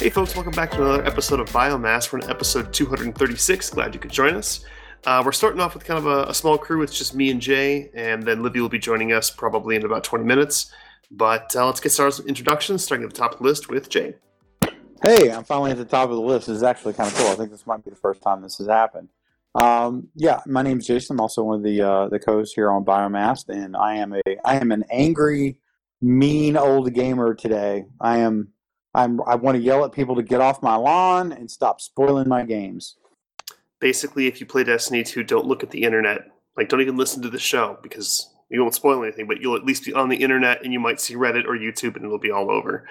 Hey, folks, welcome back to another episode of Biomass. We're in episode 236. Glad you could join us. Uh, we're starting off with kind of a, a, small crew. It's just me and Jay, and then Livy will be joining us probably in about 20 minutes. But uh, let's get started with introductions, starting at the top of the list with Jay. Hey, I'm finally at the top of the list. This is actually kind of cool. I think this might be the first time this has happened. Um, yeah, my name is Jason. I'm also one of the uh, the co-hosts here on Biomass, and I am a I am an angry, mean old gamer today. I am I'm, I want to yell at people to get off my lawn and stop spoiling my games. Basically, if you play Destiny 2, don't look at the internet. Like, don't even listen to the show because you won't spoil anything, but you'll at least be on the internet and you might see Reddit or YouTube and it'll be all over.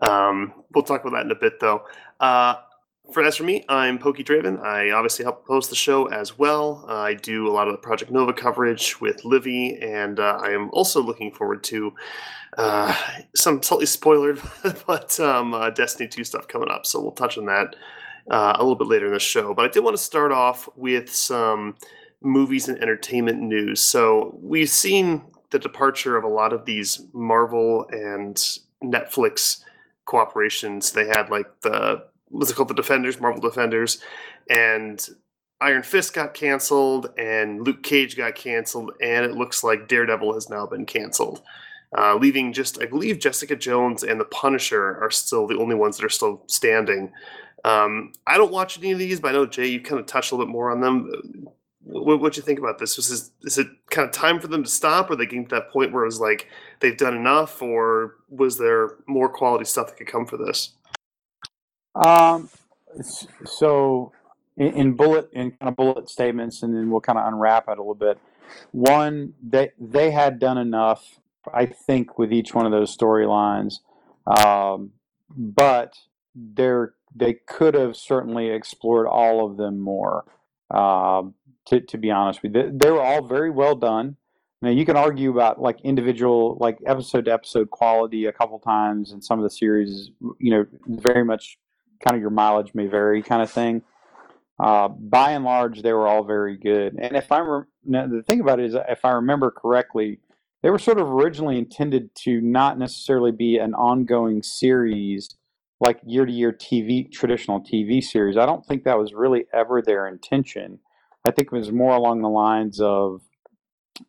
Um, we'll talk about that in a bit, though. Uh, for as for me, I'm Pokey Draven. I obviously help host the show as well. Uh, I do a lot of the Project Nova coverage with Livy, and uh, I am also looking forward to uh, some slightly spoilered, but um, uh, Destiny 2 stuff coming up. So we'll touch on that uh, a little bit later in the show. But I did want to start off with some movies and entertainment news. So we've seen the departure of a lot of these Marvel and Netflix cooperations. They had like the what's it called, the Defenders, Marvel Defenders, and Iron Fist got canceled, and Luke Cage got canceled, and it looks like Daredevil has now been canceled. Uh, leaving just, I believe, Jessica Jones and the Punisher are still the only ones that are still standing. Um, I don't watch any of these, but I know Jay, you kind of touched a little bit more on them. What what you think about this? Was this, is it kind of time for them to stop? Or they getting to that point where it was like they've done enough, or was there more quality stuff that could come for this? Um, so in, in bullet in kind of bullet statements, and then we'll kind of unwrap it a little bit. One, they they had done enough, I think, with each one of those storylines, um, but there they could have certainly explored all of them more. Uh, to to be honest with you, they, they were all very well done. Now you can argue about like individual, like episode to episode quality a couple times, and some of the series, you know, very much kind of your mileage may vary kind of thing. Uh, by and large, they were all very good. And if I'm re- now, the thing about it is, if I remember correctly, they were sort of originally intended to not necessarily be an ongoing series like year to year TV traditional TV series. I don't think that was really ever their intention. I think it was more along the lines of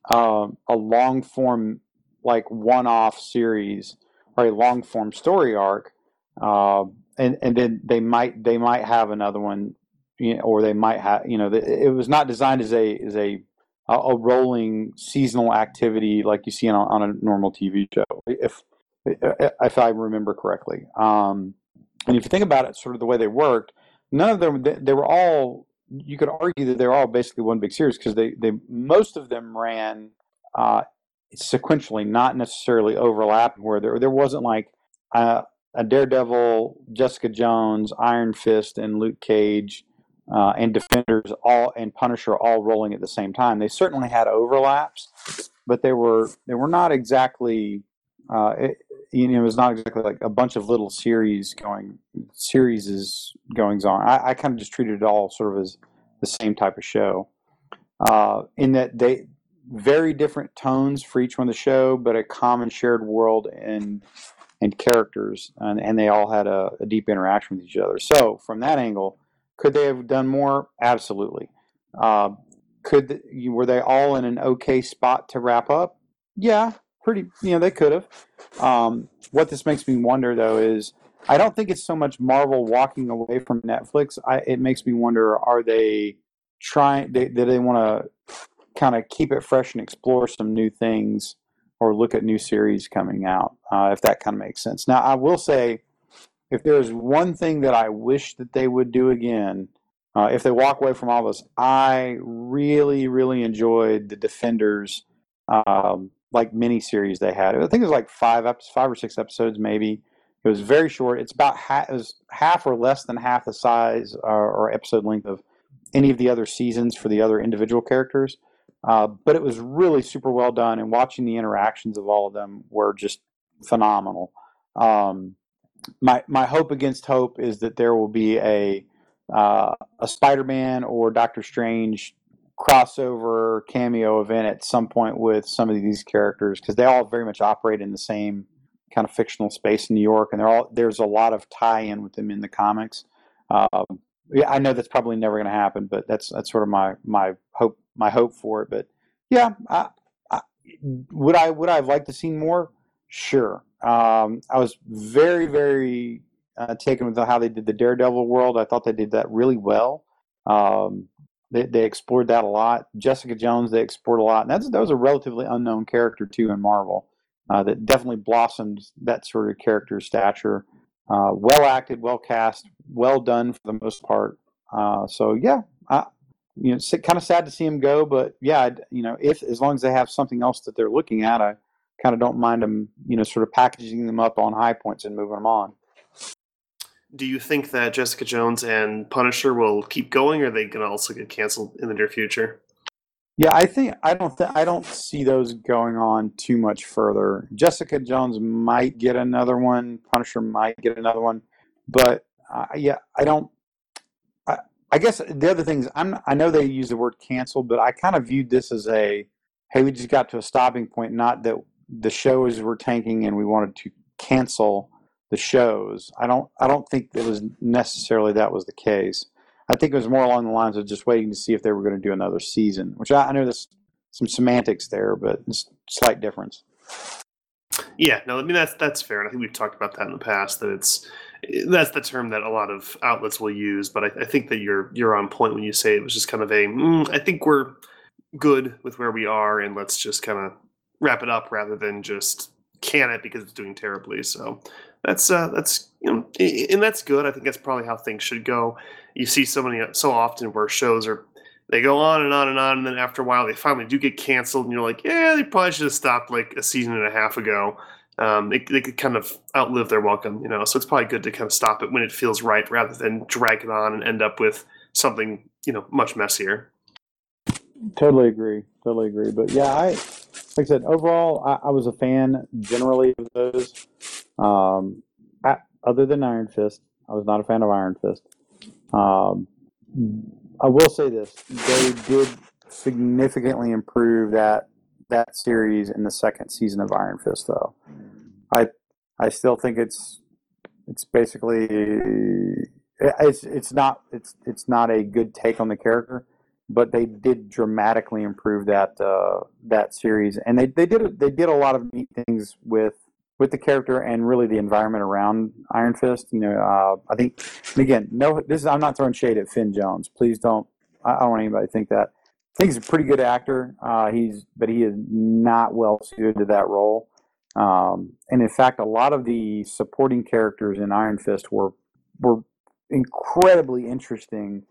uh, a long form, like one off series or a long form story arc. Uh, and and then they might they might have another one, you know, or they might have you know it was not designed as a as a a rolling seasonal activity like you see on a, on a normal TV show, if if I remember correctly. Um, and if you think about it, sort of the way they worked, none of them they, they were all you could argue that they're all basically one big series because they they most of them ran uh, sequentially, not necessarily overlapping, where there there wasn't like. Uh, a Daredevil, Jessica Jones, Iron Fist, and Luke Cage, uh, and Defenders all and Punisher all rolling at the same time. They certainly had overlaps, but they were they were not exactly. Uh, it, you know, it was not exactly like a bunch of little series going series is goings on. I, I kind of just treated it all sort of as the same type of show. Uh, in that they very different tones for each one of the show, but a common shared world and and characters, and, and they all had a, a, deep interaction with each other. So, from that angle, could they have done more? Absolutely. Uh, could were they all in an okay spot to wrap up? Yeah, pretty. You know, they could have. Um, what this makes me wonder, though, is I don't think it's so much Marvel walking away from Netflix. I, it makes me wonder: Are they trying? They, do they want to kind of keep it fresh and explore some new things? or look at new series coming out, uh, if that kind of makes sense. Now, I will say, if there's one thing that I wish that they would do again, uh, if they walk away from all this, I really, really enjoyed the Defenders um, like mini series they had. I think it was like five episodes, five or six episodes, maybe. It was very short. It's about half, it was half or less than half the size or, or episode length of any of the other seasons for the other individual characters. Uh, but it was really super well done, and watching the interactions of all of them were just phenomenal. Um, my my hope against hope is that there will be a uh, a Spider-Man or Doctor Strange crossover cameo event at some point with some of these characters because they all very much operate in the same kind of fictional space in New York, and all, there's a lot of tie-in with them in the comics. Um, yeah, I know that's probably never going to happen, but that's that's sort of my my hope my hope for it. But yeah, I, I, would I would I have liked to see more? Sure. Um, I was very very uh, taken with how they did the Daredevil world. I thought they did that really well. Um, they, they explored that a lot. Jessica Jones they explored a lot, and that's that was a relatively unknown character too in Marvel. Uh, that definitely blossomed that sort of character stature. Uh, well acted, well cast, well done for the most part. Uh, so yeah, I, you know, kind of sad to see him go, but yeah, you know, if as long as they have something else that they're looking at, I kind of don't mind them, you know, sort of packaging them up on high points and moving them on. Do you think that Jessica Jones and Punisher will keep going, or are they going to also get canceled in the near future? Yeah, I think I don't th- I don't see those going on too much further. Jessica Jones might get another one. Punisher might get another one, but uh, yeah, I don't. I, I guess the other things I'm I know they use the word cancel, but I kind of viewed this as a hey, we just got to a stopping point. Not that the shows were tanking and we wanted to cancel the shows. I don't I don't think it was necessarily that was the case. I think it was more along the lines of just waiting to see if they were going to do another season, which I, I know there's some semantics there, but it's slight difference. Yeah, no, I mean that's that's fair, and I think we've talked about that in the past. That it's that's the term that a lot of outlets will use, but I, I think that you're you're on point when you say it was just kind of a. Mm, I think we're good with where we are, and let's just kind of wrap it up rather than just can it because it's doing terribly. So that's uh, that's you know, and that's good. I think that's probably how things should go. You see so many so often where shows are they go on and on and on, and then after a while they finally do get canceled, and you're like, yeah, they probably should have stopped like a season and a half ago. Um, they, they could kind of outlive their welcome, you know. So it's probably good to kind of stop it when it feels right, rather than drag it on and end up with something you know much messier. Totally agree. Totally agree. But yeah, I like I said, overall, I, I was a fan generally of those. Um, I, other than Iron Fist, I was not a fan of Iron Fist. Um, I will say this: they did significantly improve that that series in the second season of Iron Fist, though. I I still think it's it's basically it's it's not it's it's not a good take on the character but they did dramatically improve that uh, that series, and they, they did they did a lot of neat things with with the character and really the environment around Iron Fist. You know, uh, I think again, no, this is I'm not throwing shade at Finn Jones. Please don't. I don't want anybody to think that. I think he's a pretty good actor. Uh, he's but he is not well suited to that role. Um, and in fact, a lot of the supporting characters in Iron Fist were were incredibly interesting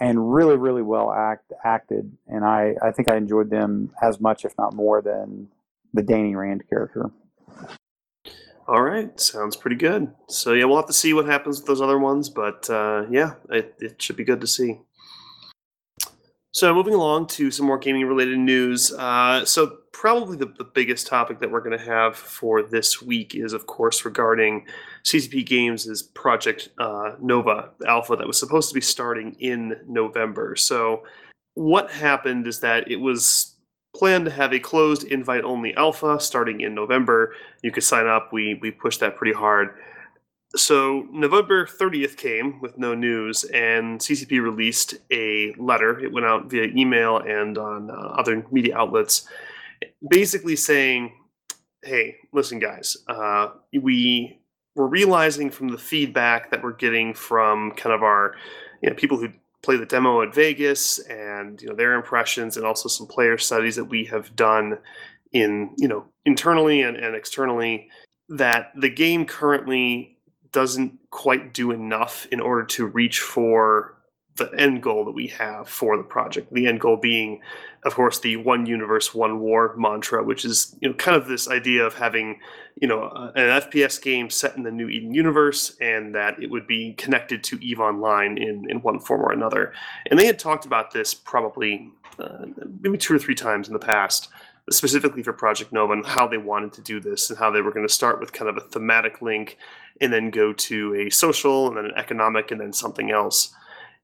and really, really well act, acted. And I, I think I enjoyed them as much, if not more, than the Danny Rand character. All right, sounds pretty good. So yeah, we'll have to see what happens with those other ones, but uh, yeah, it, it should be good to see. So moving along to some more gaming related news. Uh, so probably the, the biggest topic that we're going to have for this week is, of course, regarding CCP Games' Project uh, Nova Alpha that was supposed to be starting in November. So what happened is that it was planned to have a closed invite only alpha starting in November. You could sign up. We we pushed that pretty hard so November 30th came with no news, and CCP released a letter. It went out via email and on uh, other media outlets, basically saying, "Hey, listen, guys, uh, we we're realizing from the feedback that we're getting from kind of our you know people who play the demo at Vegas and you know their impressions, and also some player studies that we have done in you know internally and, and externally." That the game currently doesn't quite do enough in order to reach for the end goal that we have for the project. The end goal being, of course, the one universe, one war mantra, which is you know kind of this idea of having you know an FPS game set in the new Eden universe, and that it would be connected to Eve Online in in one form or another. And they had talked about this probably uh, maybe two or three times in the past specifically for Project Nova and how they wanted to do this and how they were going to start with kind of a thematic link and then go to a social and then an economic and then something else.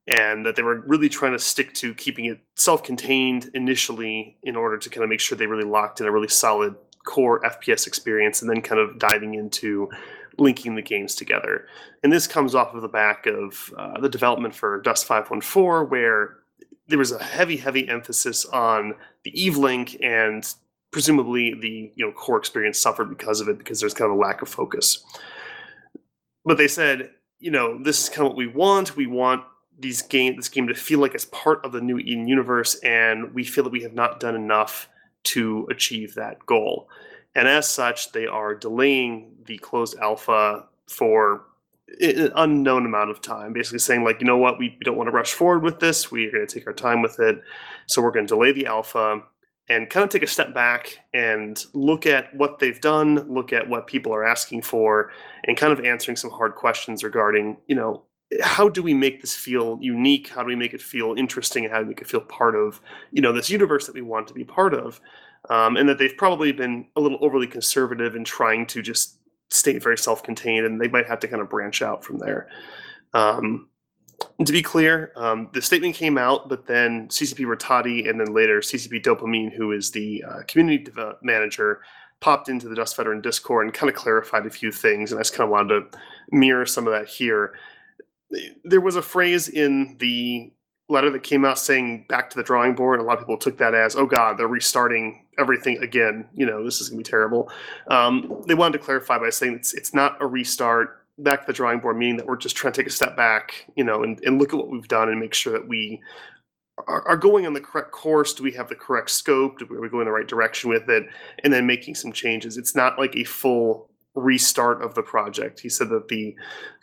And that they were really trying to stick to keeping it self contained initially in order to kind of make sure they really locked in a really solid core FPS experience, and then kind of diving into linking the games together. And this comes off of the back of uh, the development for Dust 514, where there was a heavy, heavy emphasis on the Eve link, and presumably the you know core experience suffered because of it because there's kind of a lack of focus. But they said, you know, this is kind of what we want. We want these game this game to feel like it's part of the new Eden universe, and we feel that we have not done enough to achieve that goal. And as such, they are delaying the closed alpha for an unknown amount of time, basically saying, like, you know what, we, we don't want to rush forward with this. We are going to take our time with it. So we're going to delay the alpha and kind of take a step back and look at what they've done, look at what people are asking for, and kind of answering some hard questions regarding, you know, how do we make this feel unique? How do we make it feel interesting? How do we make it feel part of, you know, this universe that we want to be part of? Um, and that they've probably been a little overly conservative in trying to just stay very self-contained, and they might have to kind of branch out from there. Um, to be clear, um, the statement came out, but then CCP Rattati and then later CCP Dopamine, who is the uh, community manager, popped into the Dust Veteran Discord and kind of clarified a few things. And I just kind of wanted to mirror some of that here. There was a phrase in the letter that came out saying back to the drawing board. A lot of people took that as, oh God, they're restarting everything again. You know, this is going to be terrible. Um, they wanted to clarify by saying it's, it's not a restart back to the drawing board, meaning that we're just trying to take a step back, you know, and, and look at what we've done and make sure that we are, are going on the correct course. Do we have the correct scope? Do we, are we going in the right direction with it? And then making some changes. It's not like a full restart of the project. He said that the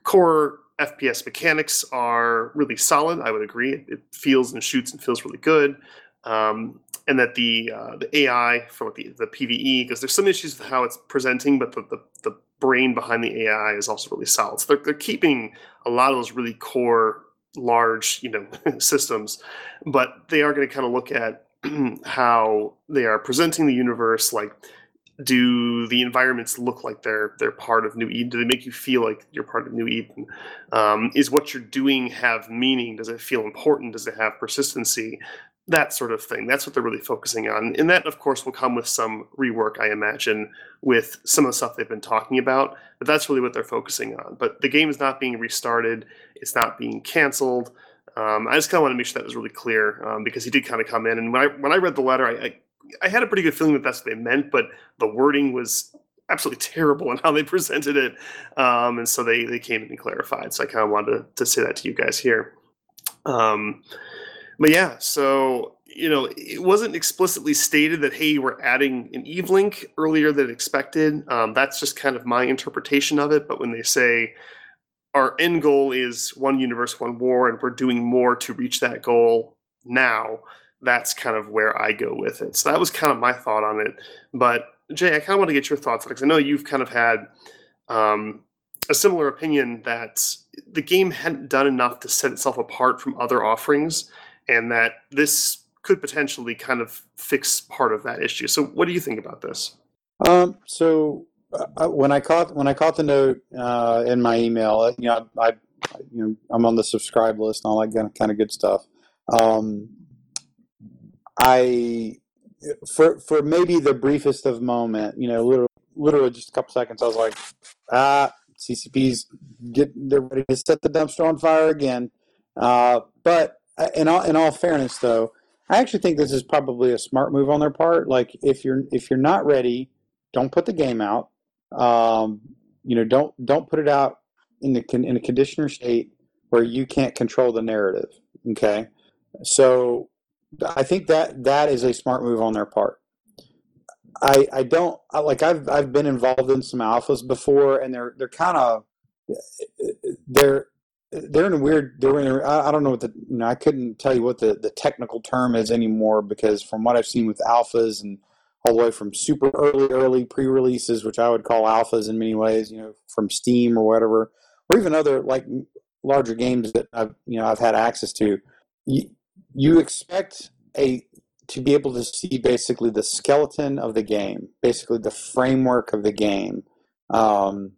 core FPS mechanics are really solid. I would agree. It, it feels and shoots and feels really good. Um, and that the uh, the AI for the, the PVE, because there's some issues with how it's presenting, but the, the, the brain behind the AI is also really solid. So they're, they're keeping a lot of those really core, large, you know, systems, but they are going to kind of look at how they are presenting the universe. Like, do the environments look like they're they're part of New Eden? Do they make you feel like you're part of New Eden? Um, is what you're doing have meaning? Does it feel important? Does it have persistency? That sort of thing. That's what they're really focusing on. And that, of course, will come with some rework, I imagine, with some of the stuff they've been talking about. But that's really what they're focusing on. But the game is not being restarted, it's not being canceled. Um, I just kind of want to make sure that was really clear um, because he did kind of come in. And when I, when I read the letter, I, I, I had a pretty good feeling that that's what they meant, but the wording was absolutely terrible in how they presented it. Um, and so they, they came in and clarified. So I kind of wanted to, to say that to you guys here. Um, but yeah, so you know, it wasn't explicitly stated that hey, we're adding an Eve link earlier than expected. Um, that's just kind of my interpretation of it. But when they say our end goal is one universe, one war, and we're doing more to reach that goal now, that's kind of where I go with it. So that was kind of my thought on it. But Jay, I kind of want to get your thoughts on it because I know you've kind of had um, a similar opinion that the game hadn't done enough to set itself apart from other offerings and that this could potentially kind of fix part of that issue. So, what do you think about this? Um, so uh, when I caught when I caught the note uh, in my email, uh, you know, I, I, you know I'm on the subscribe list and all that kind of, kind of good stuff. Um, I for for maybe the briefest of moment, you know, literally, literally just a couple seconds, I was like, ah, CCP's get they're ready to set the dumpster on fire again. Uh, but in all in all fairness, though, I actually think this is probably a smart move on their part. Like if you're if you're not ready, don't put the game out. Um, you know, don't don't put it out in the in a conditioner state where you can't control the narrative. Okay, so I think that that is a smart move on their part. I I don't like I've I've been involved in some alphas before, and they're they're kind of they're they're in a weird they're in a, I don't know what the you know, I couldn't tell you what the, the technical term is anymore because from what I've seen with alphas and all the way from super early early pre-releases which I would call alphas in many ways you know from Steam or whatever or even other like larger games that I've you know I've had access to you, you expect a to be able to see basically the skeleton of the game basically the framework of the game. Um,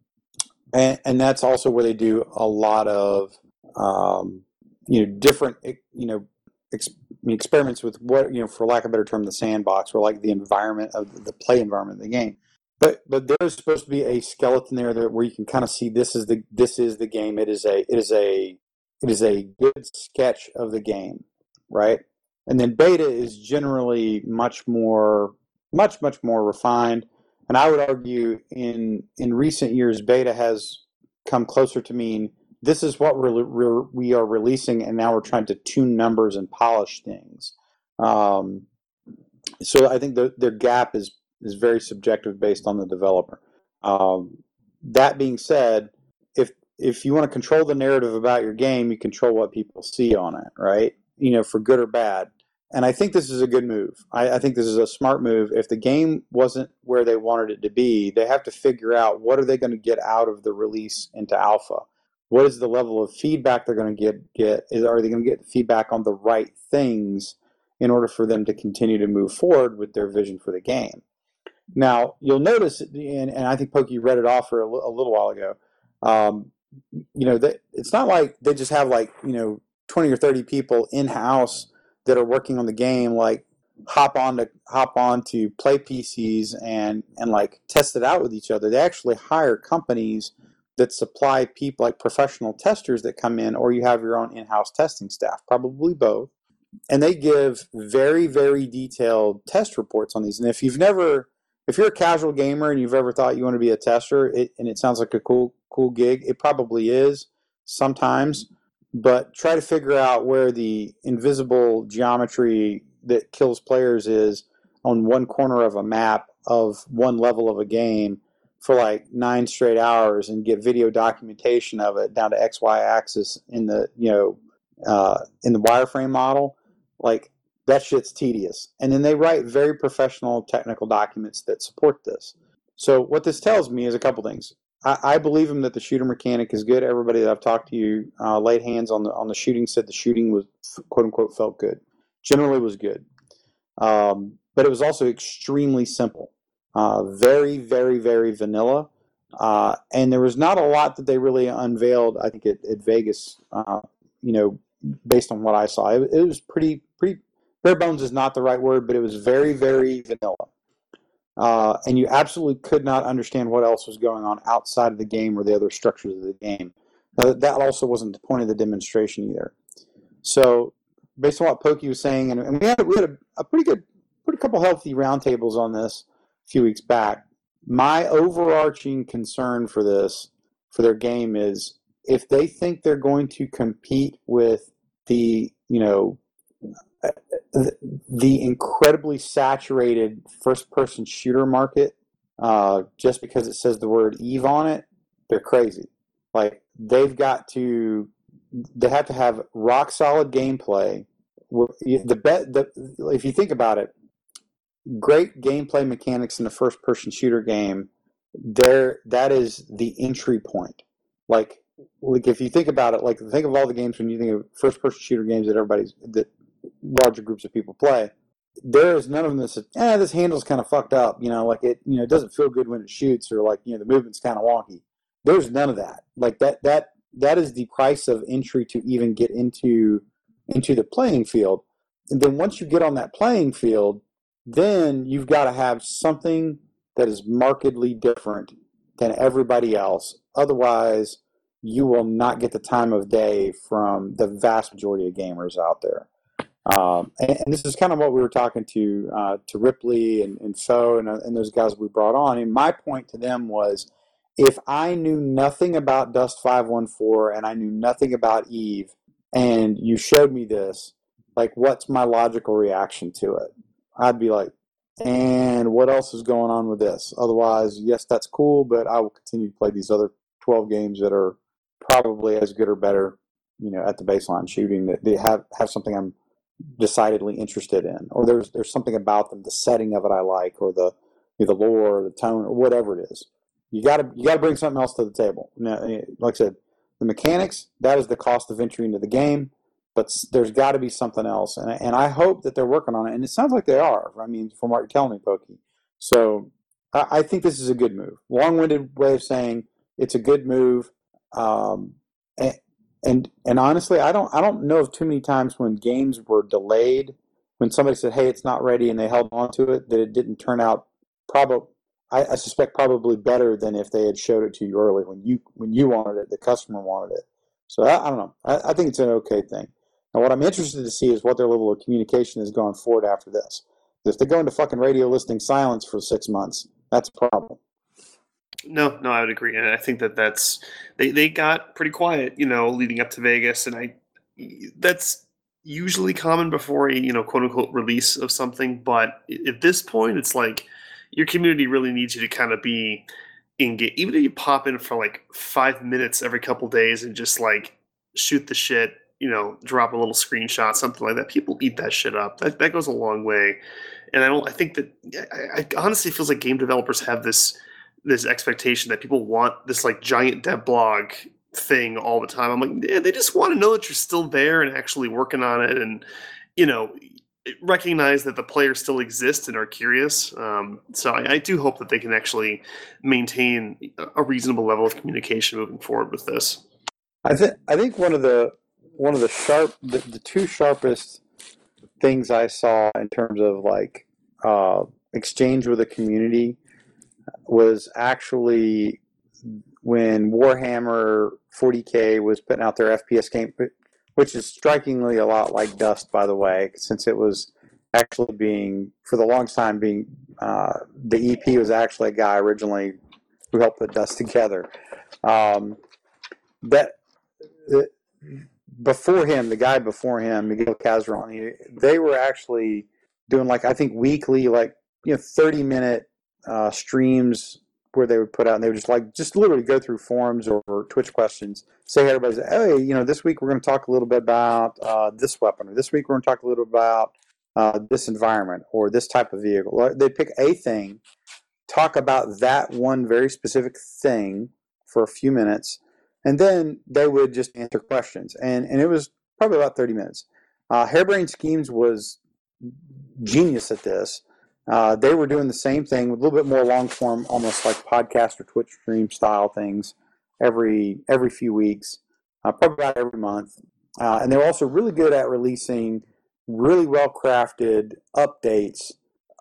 and, and that's also where they do a lot of um, you know different you know ex- experiments with what you know, for lack of a better term, the sandbox or like the environment of the play environment of the game. But but there's supposed to be a skeleton there that where you can kind of see this is the this is the game. It is a it is a it is a good sketch of the game, right? And then beta is generally much more much much more refined. And I would argue in in recent years, beta has come closer to mean this is what we're, we're we are releasing, and now we're trying to tune numbers and polish things. Um, so I think the, their gap is is very subjective based on the developer. Um, that being said, if if you want to control the narrative about your game, you control what people see on it, right? You know, for good or bad. And I think this is a good move. I, I think this is a smart move. If the game wasn't where they wanted it to be, they have to figure out what are they going to get out of the release into alpha. What is the level of feedback they're going to get? Get is, are they going to get feedback on the right things in order for them to continue to move forward with their vision for the game? Now, you'll notice, and, and I think Pokey read it off for a, a little while ago. Um, you know, that it's not like they just have like you know twenty or thirty people in house that are working on the game, like hop on to hop on to play PCs and and like test it out with each other. They actually hire companies that supply people like professional testers that come in, or you have your own in-house testing staff, probably both, and they give very very detailed test reports on these. And if you've never if you're a casual gamer and you've ever thought you want to be a tester, it, and it sounds like a cool cool gig, it probably is sometimes. But try to figure out where the invisible geometry that kills players is on one corner of a map of one level of a game for like nine straight hours and get video documentation of it down to X Y axis in the you know uh, in the wireframe model. Like that shit's tedious. And then they write very professional technical documents that support this. So what this tells me is a couple things. I, I believe him that the shooter mechanic is good. Everybody that I've talked to you uh, laid hands on the on the shooting said the shooting was quote unquote felt good. Generally was good, um, but it was also extremely simple. Uh, very very very vanilla. Uh, and there was not a lot that they really unveiled. I think at, at Vegas, uh, you know, based on what I saw, it, it was pretty pretty bare bones is not the right word, but it was very, very vanilla. Uh, and you absolutely could not understand what else was going on outside of the game or the other structures of the game. Now, that also wasn't the point of the demonstration either. So, based on what Pokey was saying, and, and we had, we had a, a, pretty good, pretty couple healthy roundtables on this a few weeks back. My overarching concern for this, for their game, is if they think they're going to compete with the, you know, the incredibly saturated first person shooter market uh, just because it says the word eve on it they're crazy. Like they've got to they have to have rock solid gameplay. The bet the if you think about it great gameplay mechanics in a first person shooter game there that is the entry point. Like like if you think about it like think of all the games when you think of first person shooter games that everybody's that larger groups of people play. There is none of them that says, "eh, this handle's kind of fucked up." You know, like it, you know, it doesn't feel good when it shoots, or like you know, the movement's kind of wonky. There's none of that. Like that, that, that is the price of entry to even get into into the playing field. And then once you get on that playing field, then you've got to have something that is markedly different than everybody else. Otherwise, you will not get the time of day from the vast majority of gamers out there. Um, and, and, this is kind of what we were talking to uh, to Ripley and, and and, uh, and those guys we brought on. And my point to them was, if I knew nothing about Dust Five One Four and I knew nothing about Eve, and you showed me this, like, what's my logical reaction to it? I'd be like, and what else is going on with this? Otherwise, yes, that's cool, but I will continue to play these other 12 games that are probably as good or better, you know, at the baseline shooting that they have have something I'm decidedly interested in, or there's there's something about them, the setting of it I like, or the the lore, or the tone, or whatever it is. You got to you got to bring something else to the table. Now, eh, like I said, the mechanics that is the cost of entry into the game, but there's got to be something else, and and I hope that they're working on it, and it sounds like they are. I mean, from what you're telling me, Pokey. So I, I think this is a good move. Long-winded way of saying it's a good move. Um, and, and and honestly, I don't I don't know of too many times when games were delayed when somebody said, "Hey, it's not ready," and they held on to it that it didn't turn out probably. I, I suspect probably better than if they had showed it to you early when you when you wanted it, the customer wanted it. So I, I don't know. I, I think it's an okay thing. Now, what I'm interested to see is what their level of communication is going forward after this. If they go into fucking radio listing silence for six months, that's a problem. No, no, I would agree, and I think that that's they they got pretty quiet, you know, leading up to Vegas, and I that's usually common before a you know quote unquote release of something, but at this point, it's like your community really needs you to kind of be engaged. Even if you pop in for like five minutes every couple days and just like shoot the shit, you know, drop a little screenshot, something like that. People eat that shit up. That that goes a long way, and I don't. I think that I, I honestly feels like game developers have this this expectation that people want this like giant dev blog thing all the time. I'm like, yeah, they just want to know that you're still there and actually working on it, and you know, recognize that the players still exist and are curious. Um, so I, I, do hope that they can actually maintain a reasonable level of communication moving forward with this. I think I think one of the one of the sharp the, the two sharpest things I saw in terms of like uh, exchange with the community was actually when Warhammer 40k was putting out their FPS game, which is strikingly a lot like Dust, by the way, since it was actually being for the longest time being uh, the EP was actually a guy originally who helped put Dust together. Um, that uh, before him, the guy before him, Miguel Cazaron, they were actually doing like I think weekly, like you know, thirty minute uh, streams where they would put out and they would just like just literally go through forums or, Twitch questions. Say everybody's hey, you know, this week we're going to talk a little bit about uh, this weapon, or this week we're going to talk a little about uh, this environment or this type of vehicle. They pick a thing, talk about that one very specific thing for a few minutes, and then they would just answer questions. And and it was probably about thirty minutes. Uh, Harebrained Schemes was genius at this uh, they were doing the same thing a little bit more long form, almost like podcast or Twitch stream style things every every few weeks, uh, probably about every month. Uh, and they were also really good at releasing really well crafted updates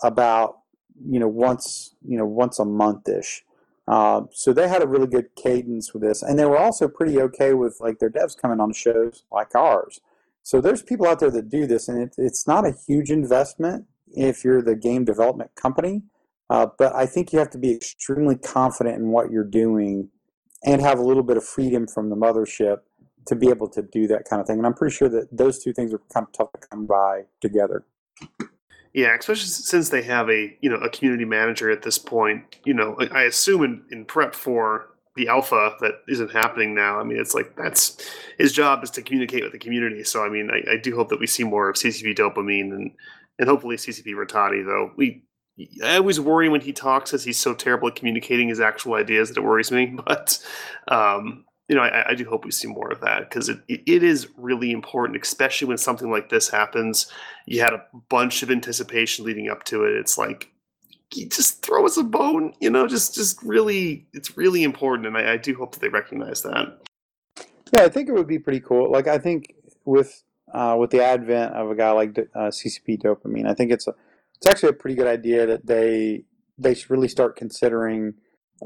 about you know once you know once a month ish. Uh, so they had a really good cadence with this, and they were also pretty okay with like their devs coming on shows like ours. So there's people out there that do this, and it, it's not a huge investment if you're the game development company. Uh, but I think you have to be extremely confident in what you're doing and have a little bit of freedom from the mothership to be able to do that kind of thing. And I'm pretty sure that those two things are kind of tough to come by together. Yeah, especially since they have a you know a community manager at this point. You know, I assume in, in prep for the alpha that isn't happening now. I mean, it's like that's his job is to communicate with the community. So I mean, I, I do hope that we see more of CCP dopamine and and hopefully CCP Rattati. Though we, I always worry when he talks, as he's so terrible at communicating his actual ideas that it worries me. But um, you know, I, I, do hope we see more of that because it, it is really important, especially when something like this happens. You had a bunch of anticipation leading up to it. It's like just throw us a bone, you know, just just really, it's really important, and I, I do hope that they recognize that. Yeah, I think it would be pretty cool. Like I think with uh, with the advent of a guy like uh, CCP Dopamine. I think it's a it's actually a pretty good idea that they they should really start considering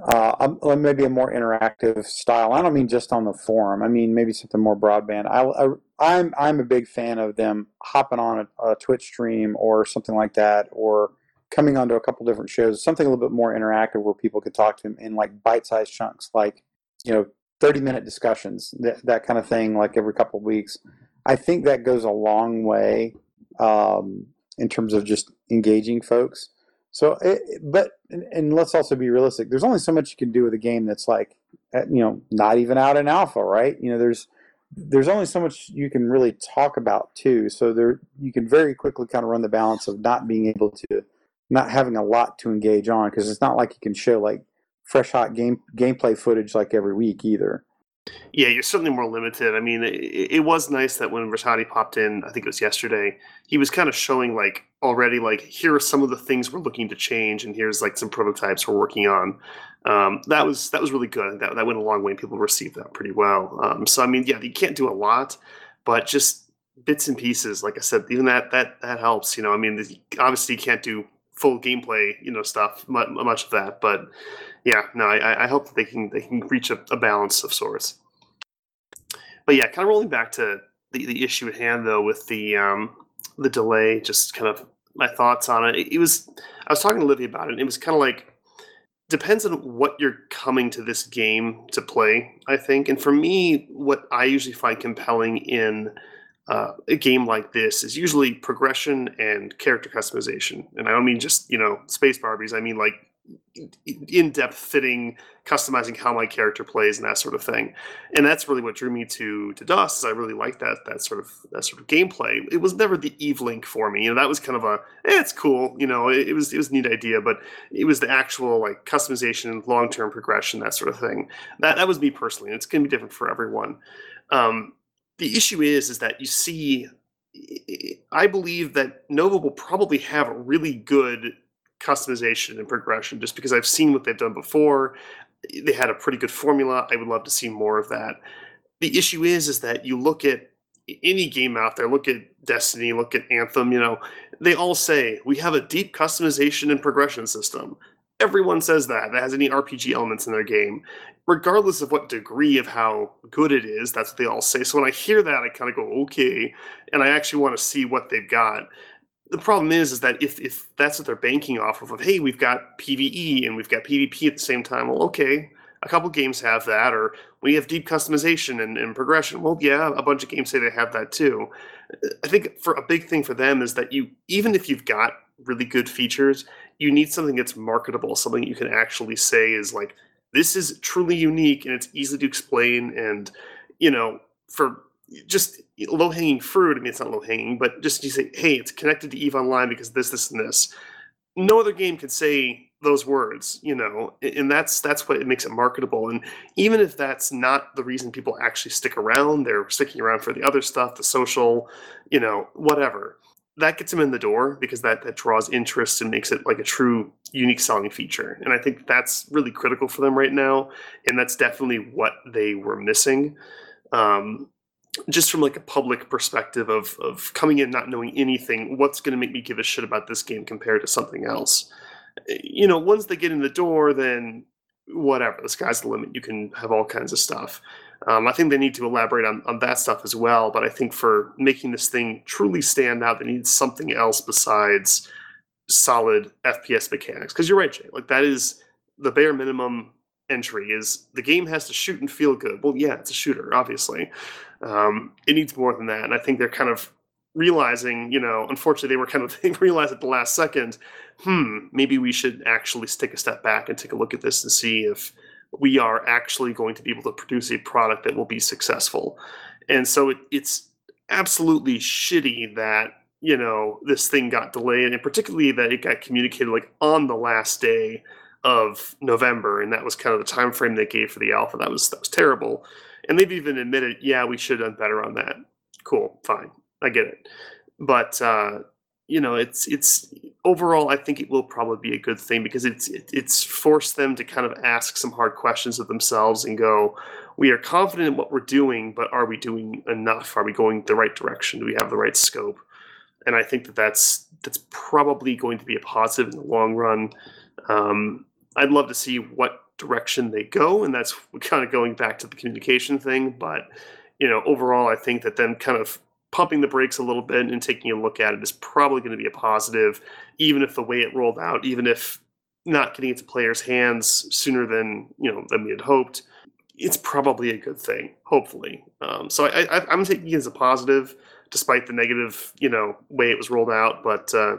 uh, maybe a more interactive style. I don't mean just on the forum. I mean maybe something more broadband. I, I am I'm, I'm a big fan of them hopping on a, a, Twitch stream or something like that, or coming onto a couple different shows. Something a little bit more interactive where people could talk to them in like bite-sized chunks, like you know 30 minute discussions, that, that kind of thing, like every couple of weeks. I think that goes a long way um, in terms of just engaging folks. So, it, but and let's also be realistic. There's only so much you can do with a game that's like, you know, not even out in alpha, right? You know, there's there's only so much you can really talk about too. So there, you can very quickly kind of run the balance of not being able to, not having a lot to engage on because it's not like you can show like fresh hot game gameplay footage like every week either. Yeah, you're certainly more limited. I mean, it, it was nice that when Rashadi popped in, I think it was yesterday, he was kind of showing like already like here are some of the things we're looking to change, and here's like some prototypes we're working on. Um, that was that was really good. That that went a long way. And people received that pretty well. Um, so I mean, yeah, you can't do a lot, but just bits and pieces. Like I said, even that that that helps. You know, I mean, obviously you can't do full gameplay, you know, stuff much of that, but yeah, no, I, I hope that they can they can reach a, a balance of sorts. But yeah, kind of rolling back to the, the issue at hand though with the um, the delay, just kind of my thoughts on it. it. It was I was talking to Livy about it. and It was kind of like depends on what you're coming to this game to play. I think, and for me, what I usually find compelling in uh, a game like this is usually progression and character customization. And I don't mean just you know space Barbies. I mean like in-depth fitting customizing how my character plays and that sort of thing. And that's really what drew me to to dust is i really like that that sort of that sort of gameplay. It was never the eve link for me. You know that was kind of a eh, it's cool you know it, it was it was a neat idea but it was the actual like customization long-term progression that sort of thing. That that was me personally and it's going to be different for everyone. Um, the issue is is that you see I believe that Nova will probably have a really good customization and progression just because I've seen what they've done before. They had a pretty good formula. I would love to see more of that. The issue is is that you look at any game out there, look at Destiny, look at Anthem, you know, they all say we have a deep customization and progression system. Everyone says that that has any RPG elements in their game. Regardless of what degree of how good it is, that's what they all say. So when I hear that, I kind of go, okay, and I actually want to see what they've got the problem is is that if if that's what they're banking off of, of hey, we've got PVE and we've got PvP at the same time. Well, okay, a couple games have that, or we have deep customization and, and progression. Well, yeah, a bunch of games say they have that too. I think for a big thing for them is that you even if you've got really good features, you need something that's marketable, something you can actually say is like this is truly unique and it's easy to explain and you know for just low hanging fruit. I mean, it's not low hanging, but just you say, hey, it's connected to Eve Online because this, this, and this. No other game could say those words, you know, and that's that's what it makes it marketable. And even if that's not the reason people actually stick around, they're sticking around for the other stuff, the social, you know, whatever. That gets them in the door because that that draws interest and makes it like a true unique selling feature. And I think that's really critical for them right now. And that's definitely what they were missing. Um, just from like a public perspective of of coming in not knowing anything, what's going to make me give a shit about this game compared to something else? Eh, you know, once they get in the door, then whatever, the sky's the limit. You can have all kinds of stuff. Um, I think they need to elaborate on, on that stuff as well. But I think for making this thing truly stand out, they need something else besides solid FPS mechanics. Because you're right, Jay. Like that is the bare minimum entry is the game has to shoot and feel good. Well, yeah, it's a shooter, obviously. Um, it needs more than that, and I think they're kind of realizing, you know, unfortunately, they were kind of they realized at the last second, hmm, maybe we should actually take a step back and take a look at this and see if we are actually going to be able to produce a product that will be successful. And so it, it's absolutely shitty that you know this thing got delayed, and particularly that it got communicated like on the last day of November, and that was kind of the time frame they gave for the alpha. That was that was terrible. And they've even admitted, yeah, we should have done better on that. Cool, fine, I get it. But uh, you know, it's it's overall, I think it will probably be a good thing because it's it, it's forced them to kind of ask some hard questions of themselves and go, we are confident in what we're doing, but are we doing enough? Are we going the right direction? Do we have the right scope? And I think that that's that's probably going to be a positive in the long run. Um, I'd love to see what direction they go, and that's kind of going back to the communication thing. But you know, overall, I think that them kind of pumping the brakes a little bit and taking a look at it is probably going to be a positive, even if the way it rolled out, even if not getting into players' hands sooner than you know than we had hoped, it's probably a good thing. Hopefully, um, so I, I'm taking it as a positive despite the negative, you know, way it was rolled out. But uh,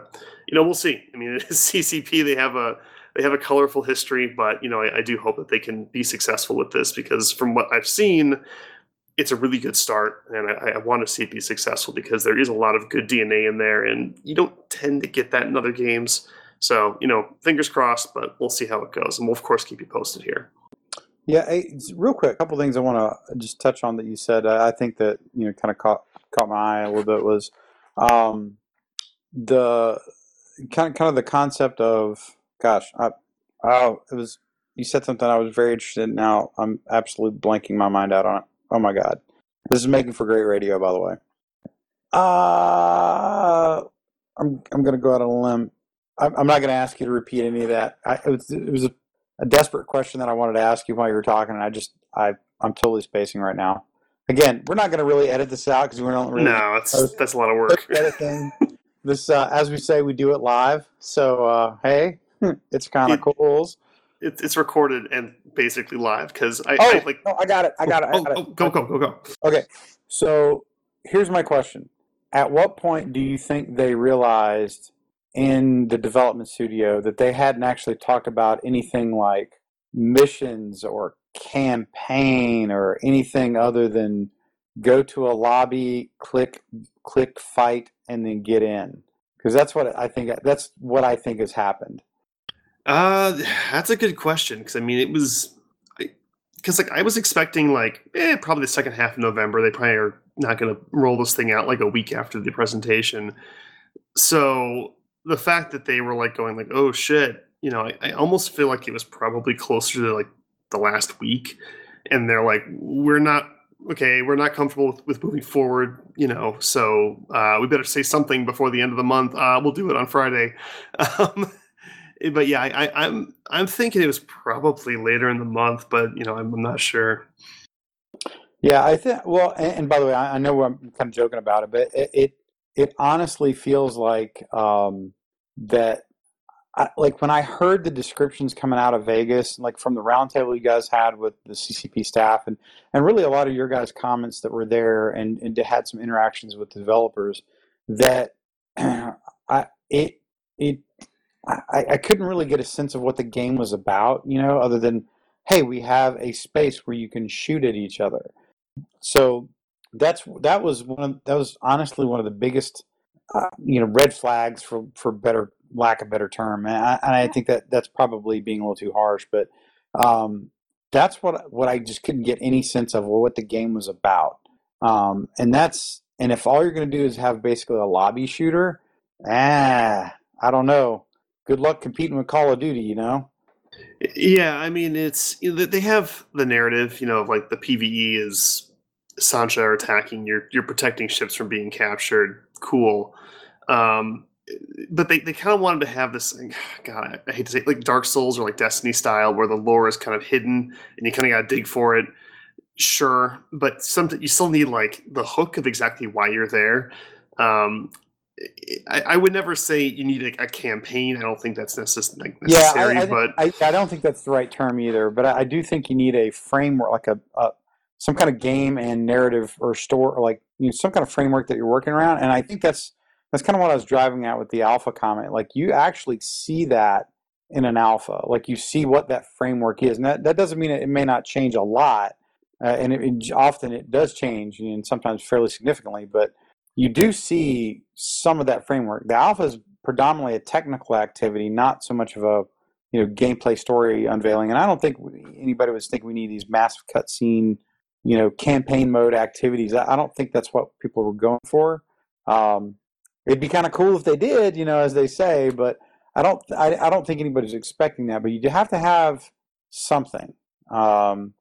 you know, we'll see. I mean, CCP they have a they have a colorful history, but you know, I, I, do hope that they can be successful with this because from what I've seen, it's a really good start, and I, I want to see it be successful because there is a lot of good DNA in there, and you don't tend to get that in other games. So you know, fingers crossed, but we'll see how it goes, and we'll of course keep you posted here. Yeah, hey, real quick, a couple things I want to just touch on that you said. I think that you know kind of caught caught my eye a little bit was um, the kind of kind of the concept of gosh, I, oh, it was you said something I was very interested in. Now I'm absolutely blanking my mind out on it. Oh my god, this is making for great radio, by the way. Uh, I'm I'm gonna go out on a limb. I'm, I'm not gonna ask you to repeat any of that. I, it was it was a, a desperate question that I wanted to ask you while you were talking, and I just I I'm totally spacing right now. Again, we're not gonna really edit this out because we don't really No, that's that's a lot of work. This, uh, as we say, we do it live. So uh, hey, it's kind of It- cool. It's it's recorded and basically live because I, Oh, I like. no, I got it. I got it. I Oh, got it. Oh, oh, go go go go. Okay, so here's my question: At what point do you think they realized in the development studio that they hadn't actually talked about anything like missions or campaign or anything other than go to a lobby, click click fight, and then get in? Because that's what I think. That's what I think has happened. Uh, that's a good question because I mean it was because like I was expecting like eh, probably the second half of November they probably are not going to roll this thing out like a week after the presentation. So the fact that they were like going like oh shit, you know, I, I almost feel like it was probably closer to like the last week, and they're like we're not okay, we're not comfortable with, with moving forward, you know, so uh, we better say something before the end of the month. Uh, we'll do it on Friday. Um, but yeah, I, I, I'm I'm thinking it was probably later in the month, but you know, I'm, I'm not sure. Yeah, I think. Well, and, and by the way, I, I know I'm kind of joking about it, but it it, it honestly feels like um, that. I, like when I heard the descriptions coming out of Vegas, like from the roundtable you guys had with the CCP staff, and and really a lot of your guys' comments that were there, and and had some interactions with developers, that I it it I, I couldn't really get a sense of what the game was about, you know, other than hey, we have a space where you can shoot at each other. So that's that was one of, that was honestly one of the biggest uh, you know red flags for for better lack of better term and I, and I think that that's probably being a little too harsh but um, that's what what I just couldn't get any sense of what the game was about. Um, and that's and if all you're going to do is have basically a lobby shooter ah I don't know good luck competing with Call of Duty you know Yeah, I mean, it's they- have the narrative, you know, of like the PVE is Sansha are attacking, you're you're protecting ships from being captured. Cool. Um, but they, they kind of wanted to have this thing, God, I hate to say it, like Dark Souls or like Destiny style where the lore is kind of hidden and you kind of got to dig for it. Sure, but something you still need like the hook of exactly why you're there. Um, I, I would never say you need a, a campaign. I don't think that's necess- like Yeah. I, I, but I, I don't think that's the right term either. But I, I do think you need a framework, like a, a some kind of game and narrative or store, or like you know, some kind of framework that you're working around. And I think that's that's kind of what I was driving at with the alpha comment. Like you actually see that in an alpha, like you see what that framework is, and that, that doesn't mean it, it may not change a lot, uh, and it, it, often it does change, and sometimes fairly significantly, but you do see some of that framework. The alpha is predominantly a technical activity, not so much of a you know gameplay story unveiling. And I don't think anybody would think we need these massive cutscene, you know, campaign mode activities. I don't think that's what people were going for. Um, it'd be kind of cool if they did, you know, as they say, but I don't. I, I don't think anybody's expecting that. But you have to have something. Um,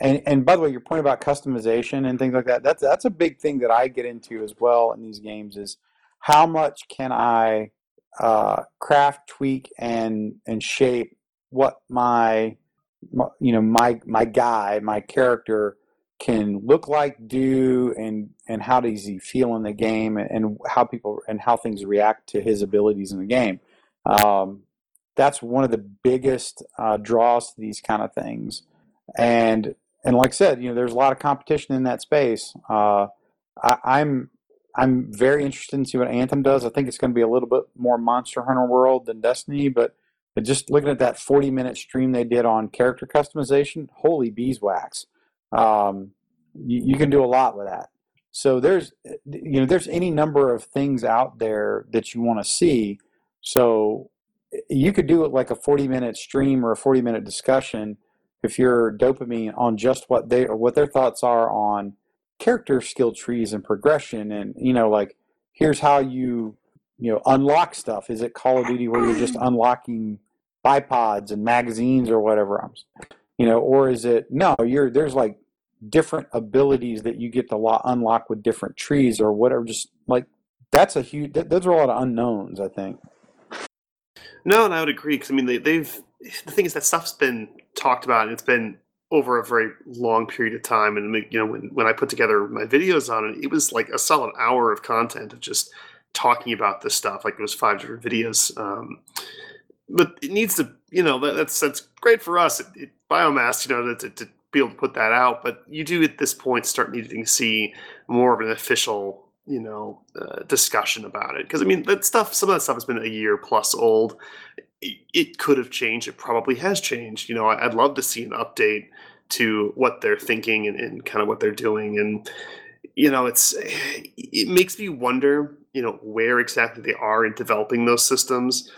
and and by the way, your point about customization and things like that, that's that's a big thing that I get into as well in these games is how much can I uh, craft, tweak, and and shape what my, my you know my my guy, my character can look like, do, and and how does he feel in the game, and, and how people and how things react to his abilities in the game. Um, that's one of the biggest uh, draws to these kind of things, and and like I said, you know, there's a lot of competition in that space. Uh, I, I'm I'm very interested in see what Anthem does. I think it's going to be a little bit more Monster Hunter World than Destiny, but, but just looking at that 40 minute stream they did on character customization, holy beeswax! Um, you, you can do a lot with that. So there's you know there's any number of things out there that you want to see. So you could do it like a 40 minute stream or a 40 minute discussion if you're dopamine on just what they or what their thoughts are on character skill trees and progression and you know like here's how you you know unlock stuff. Is it call of duty where you're just unlocking bipods and magazines or whatever you know or is it no you're there's like different abilities that you get to lo- unlock with different trees or whatever just like that's a huge those are a lot of unknowns i think. No and i would agree because i mean they, they've the thing is that stuff's been talked about and it's been over a very long period of time. And you know when, when i put together my videos on it it was like a solid hour of content of just talking about this stuff. Like it was five different videos um, but it needs to you know that, that's that's great for us it, it, biomass you know to, to, be able to put that out. But you do at this point start needing to see more of an official you know uh, discussion about it. Because i mean that stuff some of that stuff has been a year plus old it, could have changed it probably has changed you know I, would love to see an update to what they're thinking and, and kind of what they're doing and you know it's it makes me wonder you know where exactly they are in developing those systems.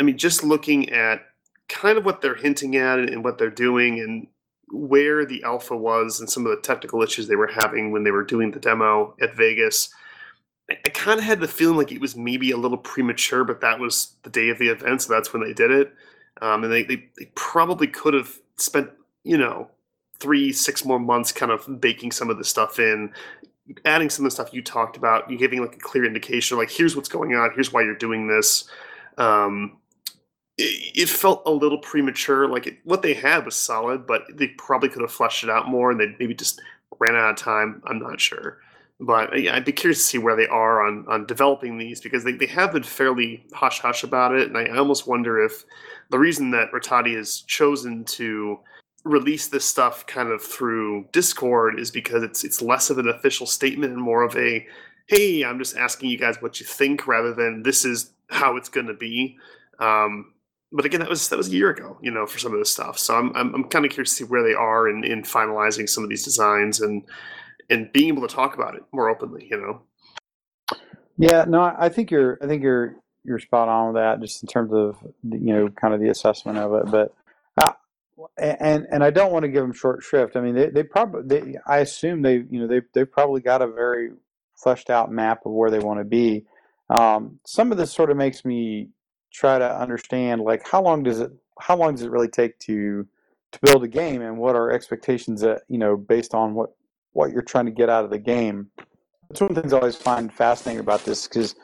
I mean just looking at kind of what they're hinting at and what they're doing and where the alpha was and some of the technical issues they were having when they were doing the demo at vegas i, kind of had the feeling like it was maybe a little premature but that was the day of the event so that's when they did it um, and they, they, they probably could have spent you know three six more months kind of baking some of the stuff in adding some of the stuff you talked about, you giving like a clear indication, like here's what's going on, here's why you're doing this. Um, it, it felt a little premature. Like it, what they had was solid, but they probably could have fleshed it out more, and they maybe just ran out of time. I'm not sure, but yeah, I'd be curious to see where they are on on developing these because they, they have been fairly hush hush about it, and I almost wonder if the reason that Rattati has chosen to release this stuff kind of through Discord is because it's it's less of an official statement and more of a hey, I'm just asking you guys what you think rather than this is how it's going to be. Um, but again, that was that was a year ago, you know, for some of this stuff. So I'm I'm, I'm kind of curious to see where they are in, in finalizing some of these designs and and being able to talk about it more openly, you know. Yeah, no, I think you're I think you're you're spot on with that, just in terms of you know kind of the assessment of it. But and and I don't want to give them short shrift. I mean, they, they probably they, I assume they you know they they've probably got a very fleshed out map of where they want to be. Um, some of this sort of makes me try to understand like how long does it how long does it really take to to build a game and what are expectations that you know based on what what you're trying to get out of the game. That's one of the things I always find fascinating about this because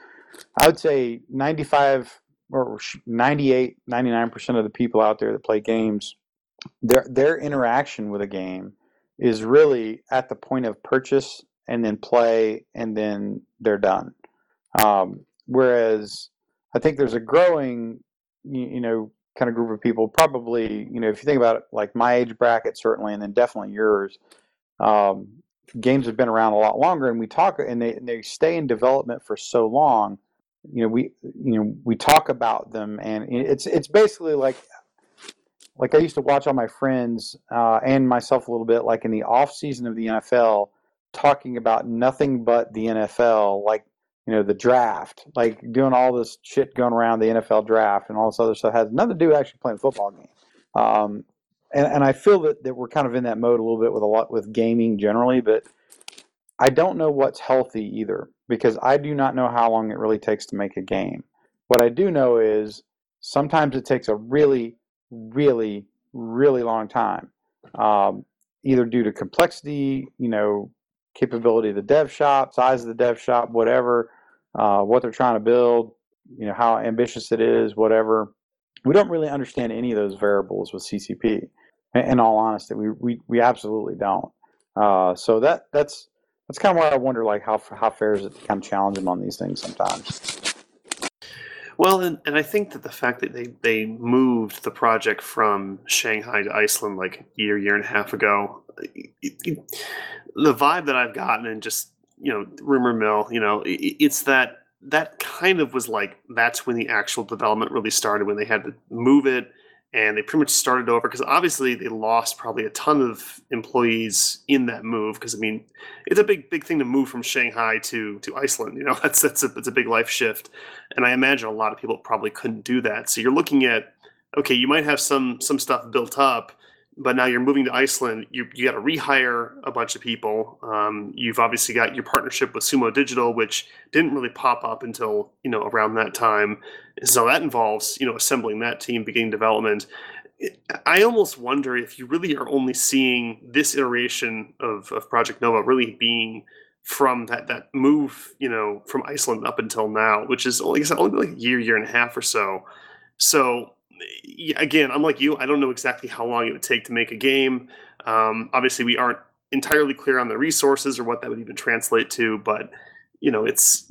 I would say 95 or 98 99% of the people out there that play games their their interaction with a game is really at the point of purchase and then play and then they're done. Um, whereas I think there's a growing, you, you, know, kind of group of people. Probably, you know, if you think about it, like my age bracket, certainly, and then definitely yours. Um, games have been around a lot longer, and we talk, and they and they stay in development for so long. You know, we you know we talk about them, and it's it's basically like like I used to watch all my friends uh, and myself a little bit, like in the off season of the NFL, talking about nothing but the NFL, like you know the draft, like doing all this shit going around the NFL draft and all this other stuff has nothing to do actually playing football game. Um, and, and I feel that, that we're kind of in that mode a little bit with a lot with gaming generally, but I don't know what's healthy either because I do not know how long it really takes to make a game. What I do know is sometimes it takes a really really, really long time, um, either due to complexity, you know, capability of the dev shop, size of the dev shop, whatever, uh, what they're trying to build, you know, how ambitious it is, whatever. We don't really understand any of those variables with CCP. In all honesty, we we, we absolutely don't. Uh, so that that's that's kind of why I wonder, like, how how fair is it to kind of challenge them on these things sometimes. Well, and, and I think that the fact that they, they moved the project from Shanghai to Iceland like a year, year and a half ago, it, it, the vibe that I've gotten and just, you know, rumor mill, you know, it, it's that that kind of was like that's when the actual development really started when they had to move it and they pretty much started over because obviously they lost probably a ton of employees in that move because I mean it's a big big thing to move from Shanghai to to Iceland you know that's that's a, that's a big life shift. And I imagine a lot of people probably couldn't do that. So you're looking at okay you might have some some stuff built up but now you're moving to Iceland. You you got to rehire a bunch of people. Um, you've obviously got your partnership with Sumo Digital, which didn't really pop up until you know around that time. So that involves you know assembling that team, beginning development. I almost wonder if you really are only seeing this iteration of, of Project Nova really being from that that move, you know, from Iceland up until now, which is like I said, only like a year, year and a half or so. So again, I'm like you. I don't know exactly how long it would take to make a game. Um, obviously, we aren't entirely clear on the resources or what that would even translate to, but you know, it's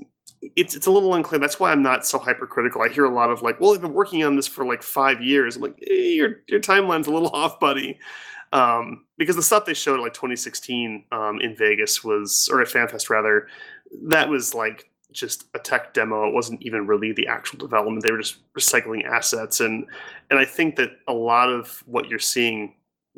it's it's a little unclear. That's why I'm not so hypercritical. I hear a lot of like, "Well, I've been working on this for like five years." I'm like, hey, "Your your timeline's a little off, buddy," um, because the stuff they showed like 2016 um, in Vegas was, or at FanFest rather, that was like just a tech demo. It wasn't even really the actual development. They were just recycling assets, and and I think that a lot of what you're seeing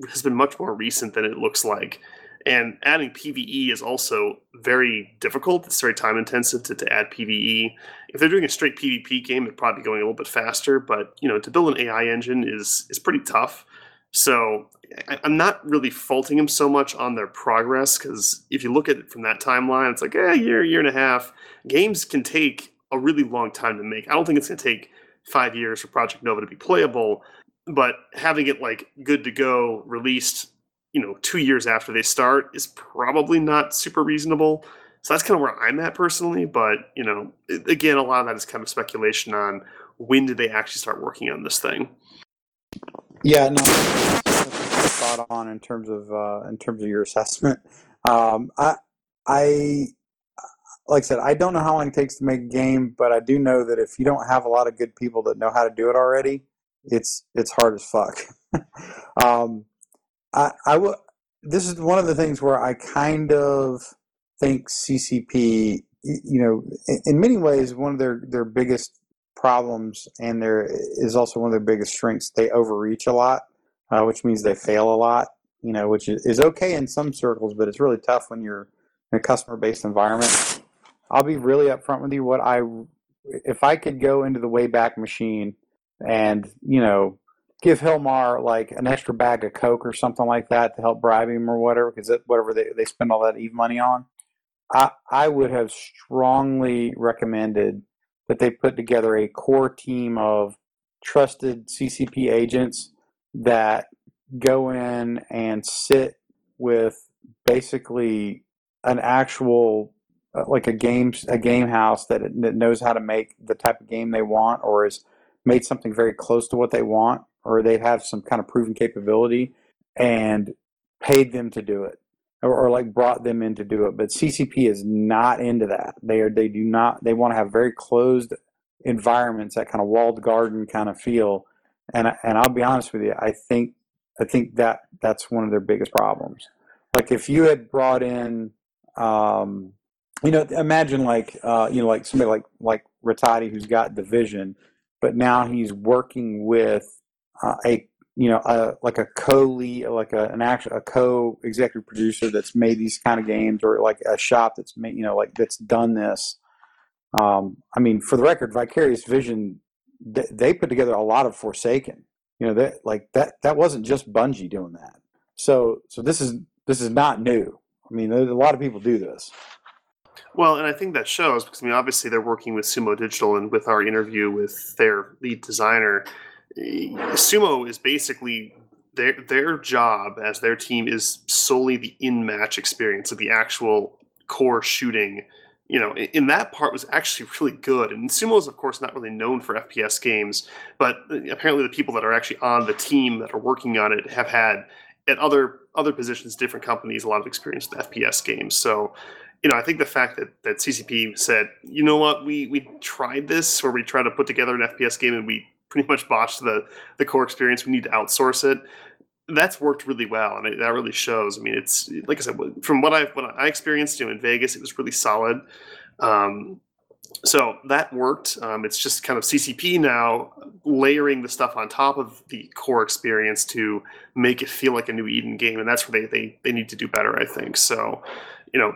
has been much more recent than it looks like. And adding PVE is also very difficult. It's very time intensive to, to add PVE. If they're doing a straight PvP game, it'd probably going a little bit faster. But you know, to build an AI engine is is pretty tough. So I, am not really faulting them so much on their progress because if you look at it from that timeline, it's like eh, a year, year and a half. Games can take a really long time to make. I don't think it's going to take five years for Project Nova to be playable, but having it like good to go, released, you know, two years after they start is probably not super reasonable. So that's kind of where I'm at personally. But you know, again, a lot of that is kind of speculation on when did they actually start working on this thing. Yeah, no, thought on in terms of uh, in terms of your assessment. Um, I, I, like I said, I don't know how long it takes to make a game, but I do know that if you don't have a lot of good people that know how to do it already, it's it's hard as fuck. um, I, I. This is one of the things where I kind of think CCP, you know, in, in many ways, one of their their biggest problems and there is also one of their biggest strengths. They overreach a lot, uh, which means they fail a lot. You know, which is okay in some circles, but it's really tough when you're in a customer-based environment. I'll be really upfront with you. What I, if I could go into the Wayback Machine and you know give Hilmar like an extra bag of Coke or something like that to help bribe him or whatever, because whatever they, they spend all that Eve money on, I, I would have strongly recommended they put together a core team of trusted CCP agents that go in and sit with basically an actual uh, like a game a game house that, that knows how to make the type of game they want or has made something very close to what they want or they have some kind of proven capability and paid them to do it or, or, like brought them in to do it. But CCP is not into that. They are they do not they want to have very closed environments, that kind of walled garden kind of feel. And and I'll be honest with you, I think I think that that's one of their biggest problems. Like if you had brought in, um, you know, imagine like uh, you know like somebody like like Rattati who's got the vision, but now he's working with uh, a you know, a, like a co-lead, like a, an actual a co-executive producer that's made these kind of games, or like a shop that's made, you know, like that's done this. Um, I mean, for the record, Vicarious Vision, they, they put together a lot of Forsaken. You know, that like that that wasn't just Bungie doing that. So so this is this is not new. I mean, a lot of people do this. Well, and I think that shows because I mean, obviously they're working with Sumo Digital, and with our interview with their lead designer sumo is basically their their job as their team is solely the in match experience of the actual core shooting. You know, in, that part was actually really good. And sumo is of course not really known for FPS games, but uh, apparently the people that are actually on the team that are working on it have had at other other positions, different companies, a lot of experience with FPS games. So you know, I think the fact that, that CCP said, you know what, we we tried this where we tried to put together an FPS game and we pretty much botched the the core experience. We need to outsource it. That's worked really well, and it, that really shows. I mean, it's like I said, from what I what I experienced you know, in Vegas, it was really solid. Um, so that worked. Um, it's just kind of CCP now layering the stuff on top of the core experience to make it feel like a new Eden game, and that's where they they, they need to do better, I think. So, you know,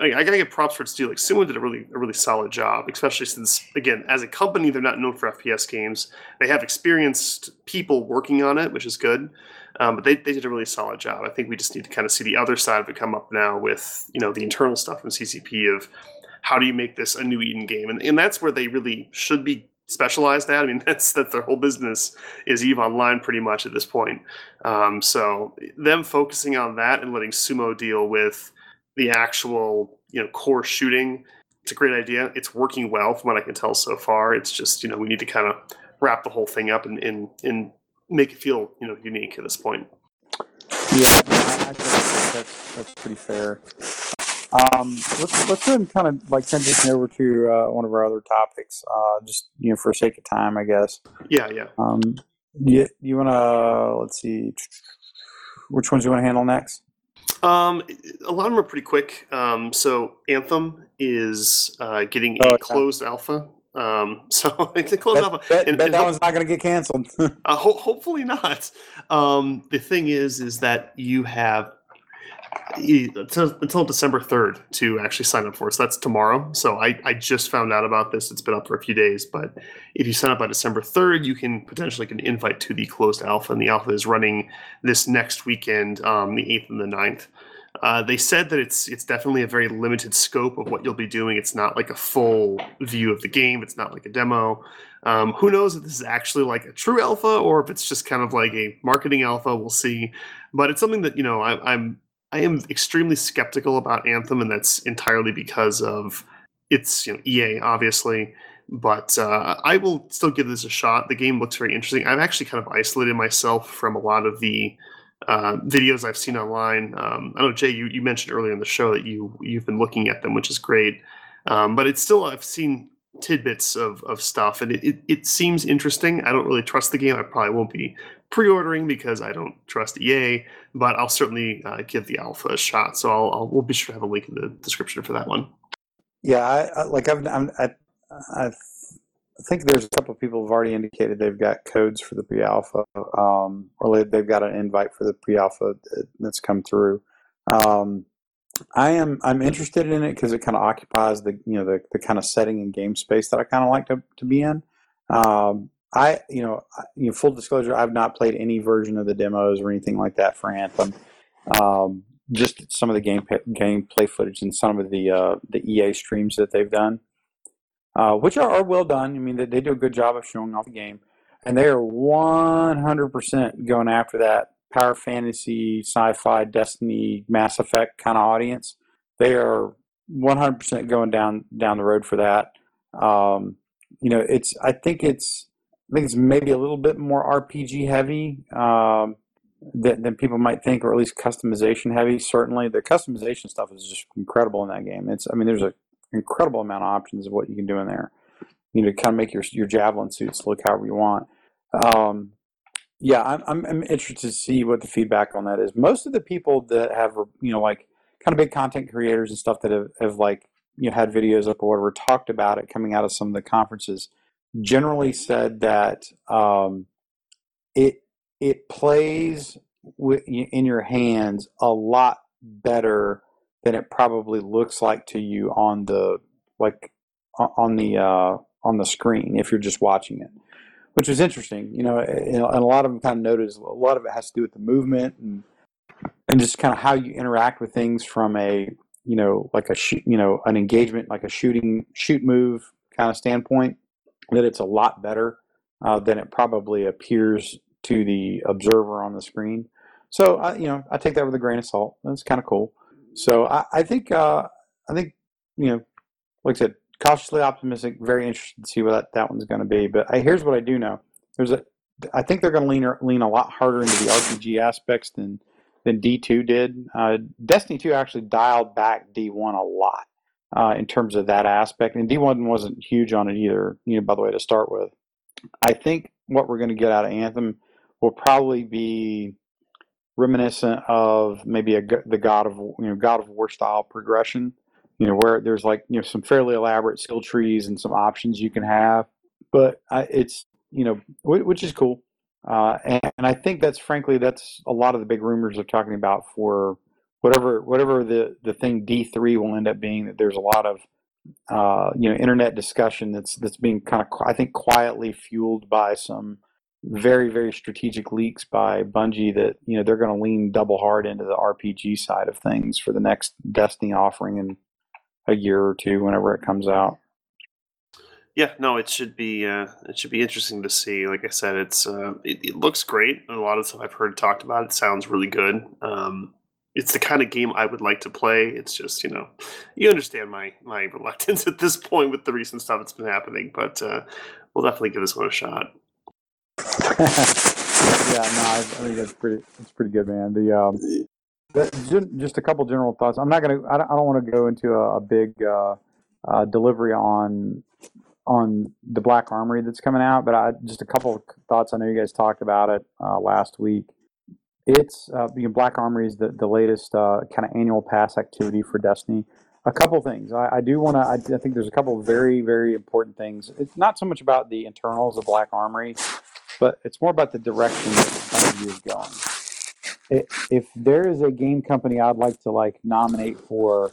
I, gotta get props for deal. Like Sumo did a really a really solid job, especially since again, as a company, they're not known for FPS games. They have experienced people working on it, which is good. Um, but they, they did a really solid job. I think we just need to kind of see the other side of it come up now with you know the internal stuff from CCP of how do you make this a new Eden game, and and that's where they really should be specialized at. I mean, that's that their whole business is Eve Online pretty much at this point. Um, so them focusing on that and letting Sumo deal with the actual you know core shooting, it's a great idea. It's working well from what I can tell so far. It's just you know we need to kind of wrap the whole thing up and and, and make it feel you know unique at this point. Yeah, I, I think that's that's pretty fair. Um, let's let's then kind of like transition over to uh, one of our other topics, uh, just you know for sake of time, I guess. Yeah, yeah. Um, you you want to let's see, which ones you want to handle next? Um, a lot of them are pretty quick. Um, so Anthem is uh, getting a oh, closed alpha. Um, so it's a closed bet, alpha. Bet, and, bet and that ho- one's not going to get canceled. uh, ho- hopefully not. Um, the thing is, is that you have until, December 3rd to actually sign up for it. So that's tomorrow. So I, I just found out about this. It's been up for a few days, but if you sign up by December 3rd, you can potentially get an invite to the closed alpha. And the alpha is running this next weekend, um, the 8th and the 9th. Uh, they said that it's it's definitely a very limited scope of what you'll be doing. It's not like a full view of the game. It's not like a demo. Um, who knows if this is actually like a true alpha or if it's just kind of like a marketing alpha. We'll see. But it's something that you know I, I'm I am extremely skeptical about Anthem, and that's entirely because of it's you know EA obviously, but uh, I will still give this a shot. The game looks very interesting. I've actually kind of isolated myself from a lot of the uh, videos I've seen online. Um, I know Jay, you, you mentioned earlier in the show that you you've been looking at them, which is great. Um, but it's still I've seen tidbits of, of stuff and it, it, it, seems interesting. I don't really trust the game. I probably won't be pre-ordering because I don't trust EA, but I'll certainly uh, give the alpha a shot. So I'll, I'll, we'll be sure to have a link in the description for that one. Yeah, I, I like I've I'm, I, I think there's a couple of people who've already indicated they've got codes for the pre-alpha, um, or they've got an invite for the pre-alpha that's come through. Um, I am I'm interested in it because it kind of occupies the you know the, the kind of setting and game space that I kind of like to, to be in. Um, I you know you know full disclosure I've not played any version of the demos or anything like that for Anthem. Um, just some of the game gameplay footage and some of the uh, the EA streams that they've done, uh, which are, are, well done. I mean they, they do a good job of showing off the game, and they are 100% going after that power fantasy, sci-fi, Destiny, Mass Effect kind of audience. They are 100% going down down the road for that. Um, you know, it's I think it's I think it's maybe a little bit more RPG heavy um, than, than people might think, or at least customization heavy. Certainly, the customization stuff is just incredible in that game. It's I mean, there's an incredible amount of options of what you can do in there. You know, kind of make your your javelin suits look however you want. Um, yeah, I'm, I'm, I'm interested to see what the feedback on that is. Most of the people that have, you know, like kind of big content creators and stuff that have, have like, you know, had videos up or whatever, talked about it coming out of some of the conferences, generally said that um, it it plays in your hands a lot better than it probably looks like to you on the like on the uh, on the screen if you're just watching it which was interesting. You know, and a lot of them kind of noticed a lot of it has to do with the movement and and just kind of how you interact with things from a you know like a you know an engagement like a shooting shoot move kind of standpoint that it's a lot better uh, than it probably appears to the observer on the screen. So I, you know, I take that with a grain of salt. That's kind of cool. So I, I think uh, I think you know, like I said, cautiously optimistic. Very interested to see what that, that one's going to be. But I, here's what I do know: there's a, I think they're going to lean lean a lot harder into the RPG aspects than than D2 did. Uh, Destiny 2 actually dialed back D1 a lot uh, in terms of that aspect, and D1 wasn't huge on it either. You know, by the way, to start with, I think what we're going to get out of Anthem will probably be reminiscent of maybe a the God of you know God of War style progression you know where there's like you know some fairly elaborate skill trees and some options you can have but it's you know which is cool uh, and, and, i think that's frankly that's a lot of the big rumors are talking about for whatever whatever the the thing D three will end up being. That there's a lot of uh, you know internet discussion that's that's being kind of I think quietly fueled by some very very strategic leaks by Bungie that you know they're going to lean double hard into the RPG side of things for the next Destiny offering in a year or two whenever it comes out. Yeah, no, it should be uh, it should be interesting to see. Like I said, it's uh, it, it looks great. A lot of stuff I've heard talked about it sounds really good. Um, it's the kind of game I would like to play. It's just you know, you understand my my reluctance at this point with the recent stuff that's been happening. But uh, we'll definitely give this one a shot. yeah, no, I, I think that's pretty. It's pretty good, man. The um, just a couple general thoughts. I'm not gonna. I don't, want to go into a, a big uh, uh, delivery on on the Black Armory that's coming out, but I just a couple of thoughts. I know you guys talked about it uh, last week. It's uh, you know, Black Armory is the the latest uh, kind of annual pass activity for Destiny. A couple things I, I do want to. I, I, think there's a couple very very important things. It's not so much about the internals of Black Armory, but it's more about the direction that Bungie is going. If there is a game company I'd like to like nominate for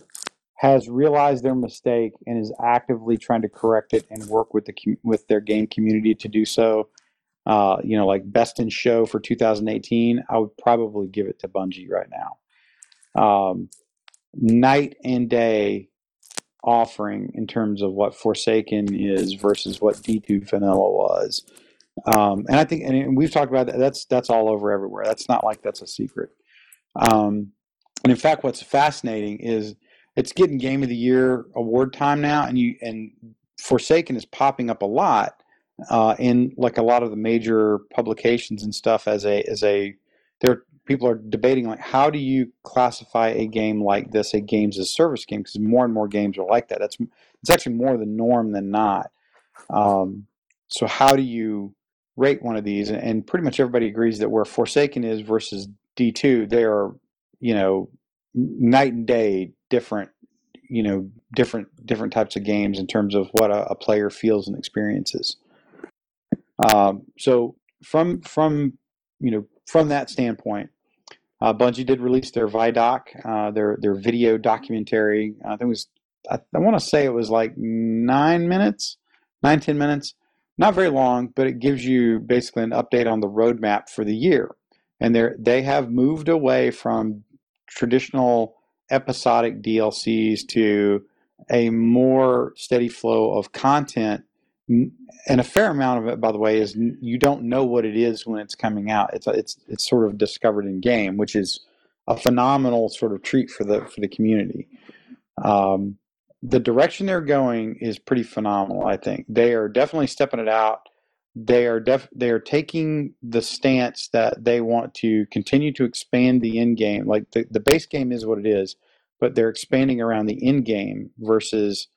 has realized their mistake and is actively trying to correct it and work with the with their game community to do so. Uh, you know, like best in show for 2018, I would probably give it to Bungie right now. Um, night and day offering in terms of what Forsaken is versus what D2 Vanilla was. Um, and I think, and we've talked about that. That's that's all over everywhere. That's not like that's a secret. Um, and in fact, what's fascinating is it's getting game of the year award time now, and you and Forsaken is popping up a lot uh, in like a lot of the major publications and stuff as a as a there people are debating like how do you classify a game like this a games as service game because more and more games are like that that's it's actually more the norm than not um, so how do you rate one of these and pretty much everybody agrees that where forsaken is versus d2 they are you know night and day different you know different different types of games in terms of what a, a player feels and experiences um, so from from you know from that standpoint uh, Bungie did release their Vidoc, uh, their their video documentary. I think it was I, I want to say it was like nine minutes, nine ten minutes, not very long, but it gives you basically an update on the roadmap for the year. And they they have moved away from traditional episodic DLCs to a more steady flow of content. And a fair amount of it, by the way, is you don't know what it is when it's coming out. It's it's it's sort of discovered in game, which is a phenomenal sort of treat for the for the community. Um, the direction they're going is pretty phenomenal. I think they are definitely stepping it out they are def- they are taking the stance that they want to continue to expand the end game. Like the, the base game is what it is, but they're expanding around the end game versus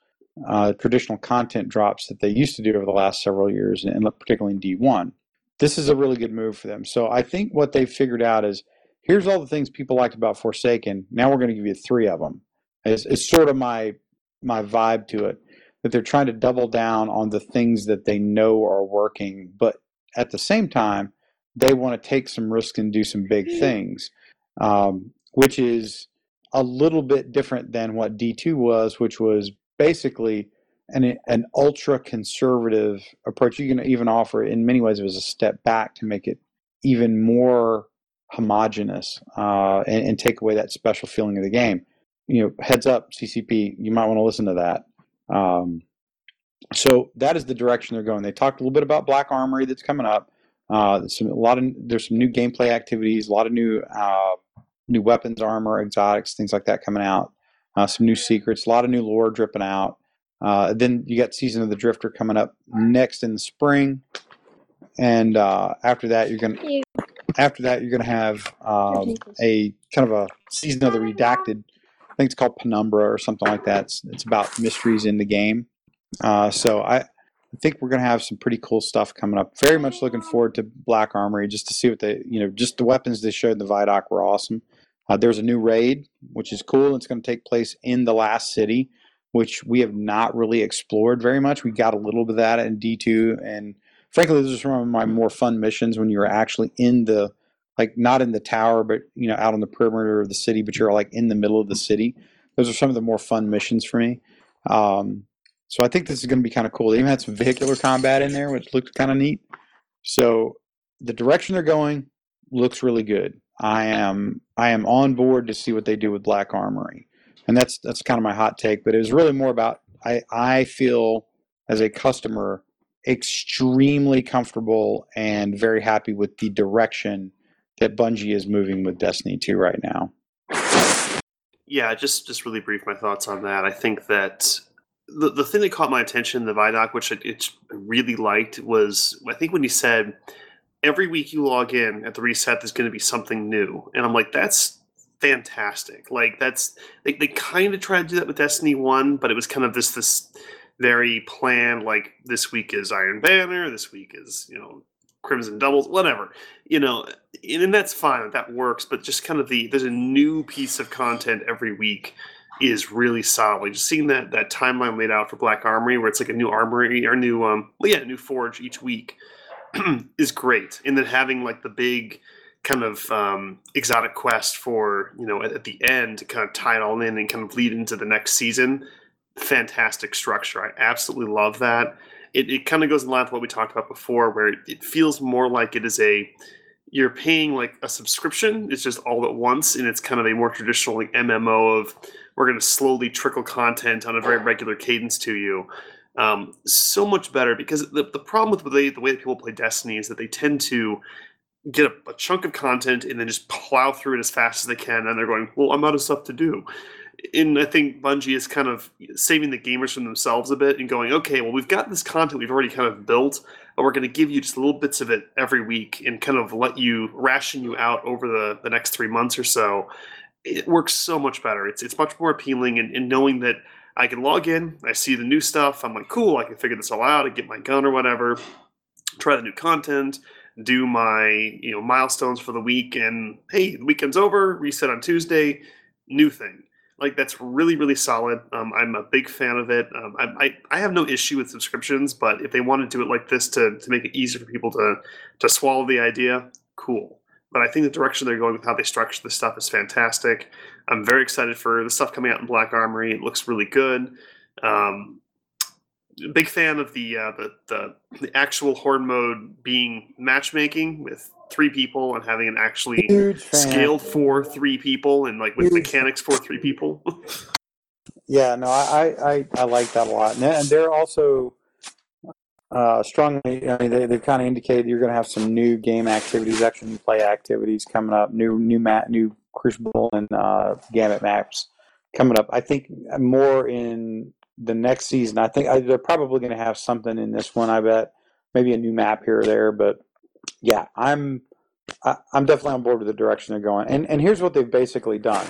uh, traditional content drops that they used to do over the last several years, and particularly in D1. This is a really good move for them. So I think what they've figured out is here's all the things people liked about Forsaken. Now we're going to give you three of them. It's, it's sort of my my vibe to it that they're trying to double down on the things that they know are working, but at the same time, they want to take some risk and do some big things, um, which is a little bit different than what D2 was, which was basically an, an ultra conservative approach. You can even offer, in many ways, it was a step back to make it even more homogenous uh, and, and, take away that special feeling of the game. You know, heads up, CCP, you might want to listen to that. Um, so that is the direction they're going. They talked a little bit about Black Armory that's coming up. Uh, some, a lot of there's some new gameplay activities, a lot of new uh, new weapons, armor, exotics, things like that coming out. Uh, some new secrets, a lot of new lore dripping out. Uh, then you got Season of the Drifter coming up next in the spring, and uh, after that you're gonna after that you're gonna have um, a kind of a Season of the Redacted think it's called Penumbra or something like that. It's, it's about mysteries in the game. Uh, so I, I think we're going to have some pretty cool stuff coming up. Very much looking forward to Black Armory just to see what they, you know, just the weapons they showed in the Vidoc were awesome. Uh, there's a new raid, which is cool. It's going to take place in the last city, which we have not really explored very much. We got a little bit of that in D2. And frankly, this is one of my more fun missions when you're actually in the like not in the tower, but you know, out on the perimeter of the city, but you're like in the middle of the city. Those are some of the more fun missions for me. Um, so I think this is going to be kind of cool. They even had some vehicular combat in there, which looked kind of neat. So the direction they're going looks really good. I am I am on board to see what they do with Black Armory, and that's that's kind of my hot take. But it was really more about I I feel as a customer extremely comfortable and very happy with the direction that Bungie is moving with Destiny 2 right now. Yeah, just just really brief my thoughts on that. I think that the the thing that caught my attention the Vidoc, which I it really liked, was I think when he said every week you log in at the reset, there's going to be something new, and I'm like, that's fantastic. Like that's they they kind of tried to do that with Destiny One, but it was kind of this this very planned. Like this week is Iron Banner, this week is you know Crimson Doubles, whatever. You know, and that's fine. That works. But just kind of the there's a new piece of content every week is really solid. Just seeing that that timeline laid out for Black Armory, where it's like a new armory or new um well yeah new forge each week is great. And then having like the big kind of um, exotic quest for you know at, at, the end to kind of tie it all in and kind of lead into the next season. Fantastic structure. I absolutely love that. It, it kind of goes in line with what we talked about before, where it, it feels more like it is a you're paying like a subscription. It's just all at once, and it's kind of a more traditional like MMO of we're going to slowly trickle content on a very regular cadence to you. Um, so much better because the, the problem with the way, the way that people play Destiny is that they tend to get a, a, chunk of content and then just plow through it as fast as they can, and they're going, "Well, I'm out of stuff to do." And I think Bungie is kind of saving the gamers from themselves a bit and going, "Okay, well, we've got this content we've already kind of built, and we're going to give you just little bits of it every week and kind of let you ration you out over the the next three months or so." It works so much better. It's it's much more appealing, and, and knowing that I can log in, I see the new stuff. I'm like, cool, I can figure this all out. I get my gun or whatever, try the new content, do my you know milestones for the week, and hey, the weekend's over. Reset on Tuesday, new thing. Like that's really really solid. Um, I'm a big fan of it. Um, I, I, I have no issue with subscriptions, but if they want to do it like this to to make it easier for people to to swallow the idea, cool but I think the direction they're going with how they structure the stuff is fantastic. I'm very excited for the stuff coming out in Black Armory. It looks really good. Um, big fan of the, uh, the, the the actual horde mode being matchmaking with three people and having it actually scaled for three people and like with Huge. mechanics for three people. yeah, no, I, I I like that a lot, and they're also uh, strongly. I mean, they, they've kind of indicated you're going to have some new game activities, action play activities coming up. New new mat, new Crucible and uh, Gambit maps coming up. I think more in the next season. I think I, they're probably going to have something in this one. I bet maybe a new map here or there. But yeah, I'm I, I'm definitely on board with the direction they're going. And and here's what they've basically done.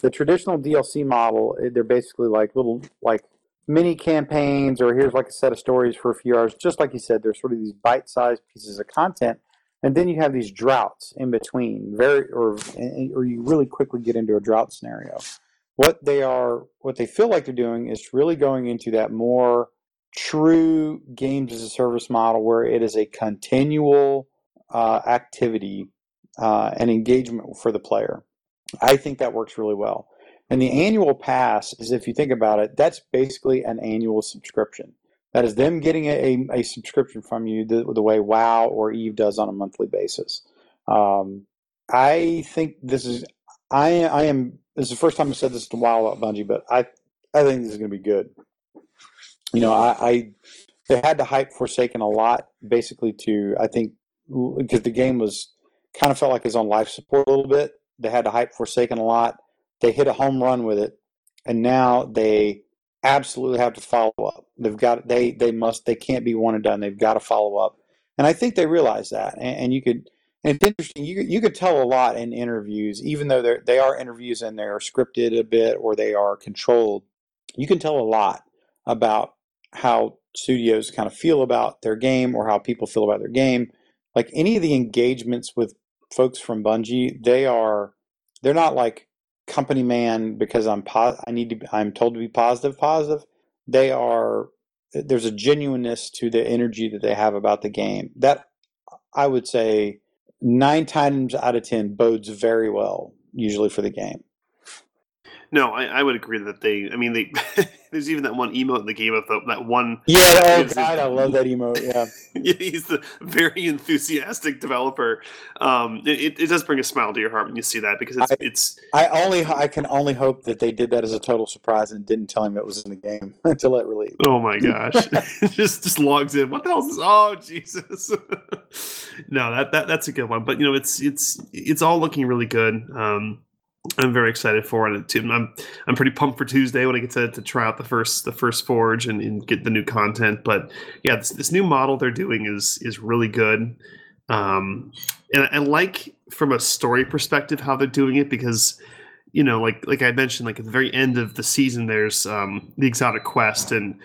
The traditional DLC model, eh, they're basically like little like mini campaigns or here's like a set of stories for a few hours. Just like you said, there's sort of these bite-sized pieces of content, and then you have these droughts in between. Very or or you really quickly get into a drought scenario. What they are, what they feel like they're doing is really going into that more true games as a service model where it is a continual uh, activity uh, and engagement for the player. I think that works really well. And the annual pass is, if you think about it, that's basically an annual subscription. That is them getting a, a subscription from you the, the, way WoW or Eve does on a monthly basis. Um, I think this is, I, I am, this is the first time I said this in a while about Bungie, but I, I think this is going to be good. You know, I, I, they had to hype Forsaken a lot, basically to, I think, because the game was kind of felt like it's on life support a little bit. They had to hype Forsaken a lot they hit a home run with it, and now they absolutely have to follow up. They've got they they must they can't be one and done. They've got to follow up, and I think they realize that. And, and you could it's interesting. You you could tell a lot in interviews, even though they they are interviews and they are scripted a bit or they are controlled. You can tell a lot about how studios kind of feel about their game or how people feel about their game. Like any of the engagements with folks from Bungie, they are they're not like company man because I'm po- I need to I'm told to be positive positive. They are there's a genuineness to the energy that they have about the game. That I would say nine times out of ten bodes very well usually for the game. No, I, I would agree that they. I mean, they. there's even that one emote in the game of the, that one. Yeah, oh god, I love that emote. Yeah, he's the very enthusiastic developer. Um, it, it does bring a smile to your heart when you see that because it's I, it's. I only I can only hope that they did that as a total surprise and didn't tell him it was in the game until it released. Oh my gosh! just just logs in. What the hell is this? Oh Jesus! No, that that that's a good one. But you know, it's it's it's all looking really good. Um, I'm very excited for it. Too. I'm I'm pretty pumped for Tuesday when I get to, to try out the first the first forge and, and get the new content. But yeah, this, this new model they're doing is is really good. Um, and I like from a story perspective how they're doing it because you know like like I mentioned like at the very end of the season there's um, the exotic quest and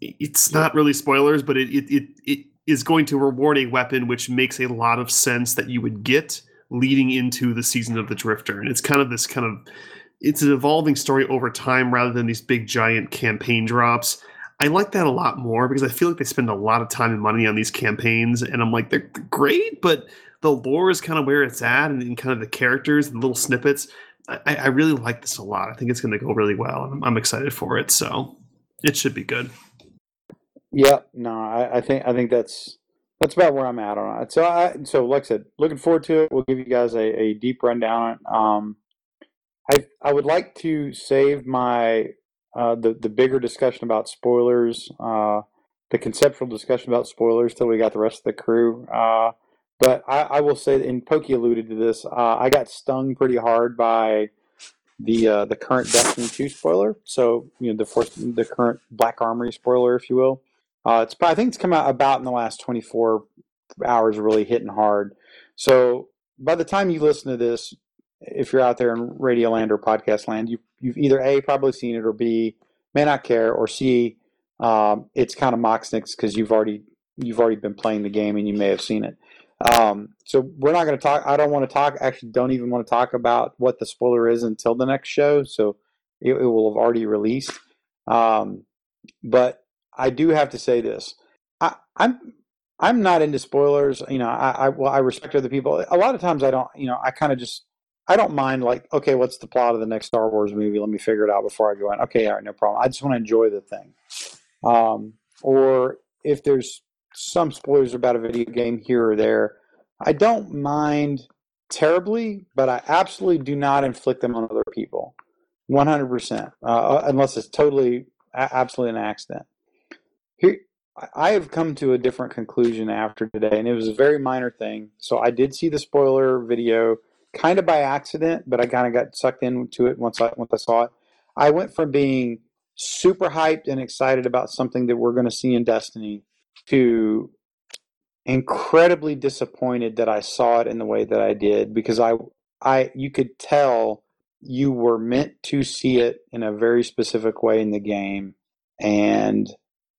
it's not really spoilers, but it it, it, it is going to reward a weapon which makes a lot of sense that you would get leading into the season of the Drifter, and it's kind of this kind of it's an evolving story over time rather than these big giant campaign drops. I like that a lot more because I feel like they spend a lot of time and money on these campaigns, and I'm like they're great, but the lore is kind of where it's at, and, and kind of the characters and little snippets. I, I, really like this a lot. I think it's going to go really well, and I'm, I'm, excited for it. So it should be good. Yeah, no, I, I think I think that's that's about where I'm at on it. So I so like I said, looking forward to it. We'll give you guys a, a deep rundown. Um, I I would like to save my uh, the the bigger discussion about spoilers, uh, the conceptual discussion about spoilers till we got the rest of the crew. Uh, but I, I, will say, and Pokey alluded to this, uh, I got stung pretty hard by the uh, the current Destiny two spoiler. So you know the the current Black Armory spoiler, if you will. Uh, it's I think it's come out about in the last 24 hours, really hitting hard. So by the time you listen to this, if you're out there in Radio Land or Podcast Land, you, you've either a probably seen it or b may not care or c um, it's kind of mocksnicks because you've already you've already been playing the game and you may have seen it. Um, so we're not going to talk. I don't want to talk. Actually, don't even want to talk about what the spoiler is until the next show. So it, it will have already released. Um, but I do have to say this. I, I'm I'm not into spoilers. You know, I, I well, I respect other people. A lot of times, I don't. You know, I kind of just I don't mind. Like, okay, what's the plot of the next Star Wars movie? Let me figure it out before I go in. Okay, all right, no problem. I just want to enjoy the thing. Um, or if there's some spoilers about a video game here or there, I don't mind terribly, but I absolutely do not inflict them on other people. 100%, uh, unless it's totally, absolutely an accident. Here, I have come to a different conclusion after today, and it was a very minor thing. So I did see the spoiler video kind of by accident, but I kind of got sucked into it once I once I saw it. I went from being super hyped and excited about something that we're going to see in Destiny to incredibly disappointed that I saw it in the way that I did because I I you could tell you were meant to see it in a very specific way in the game and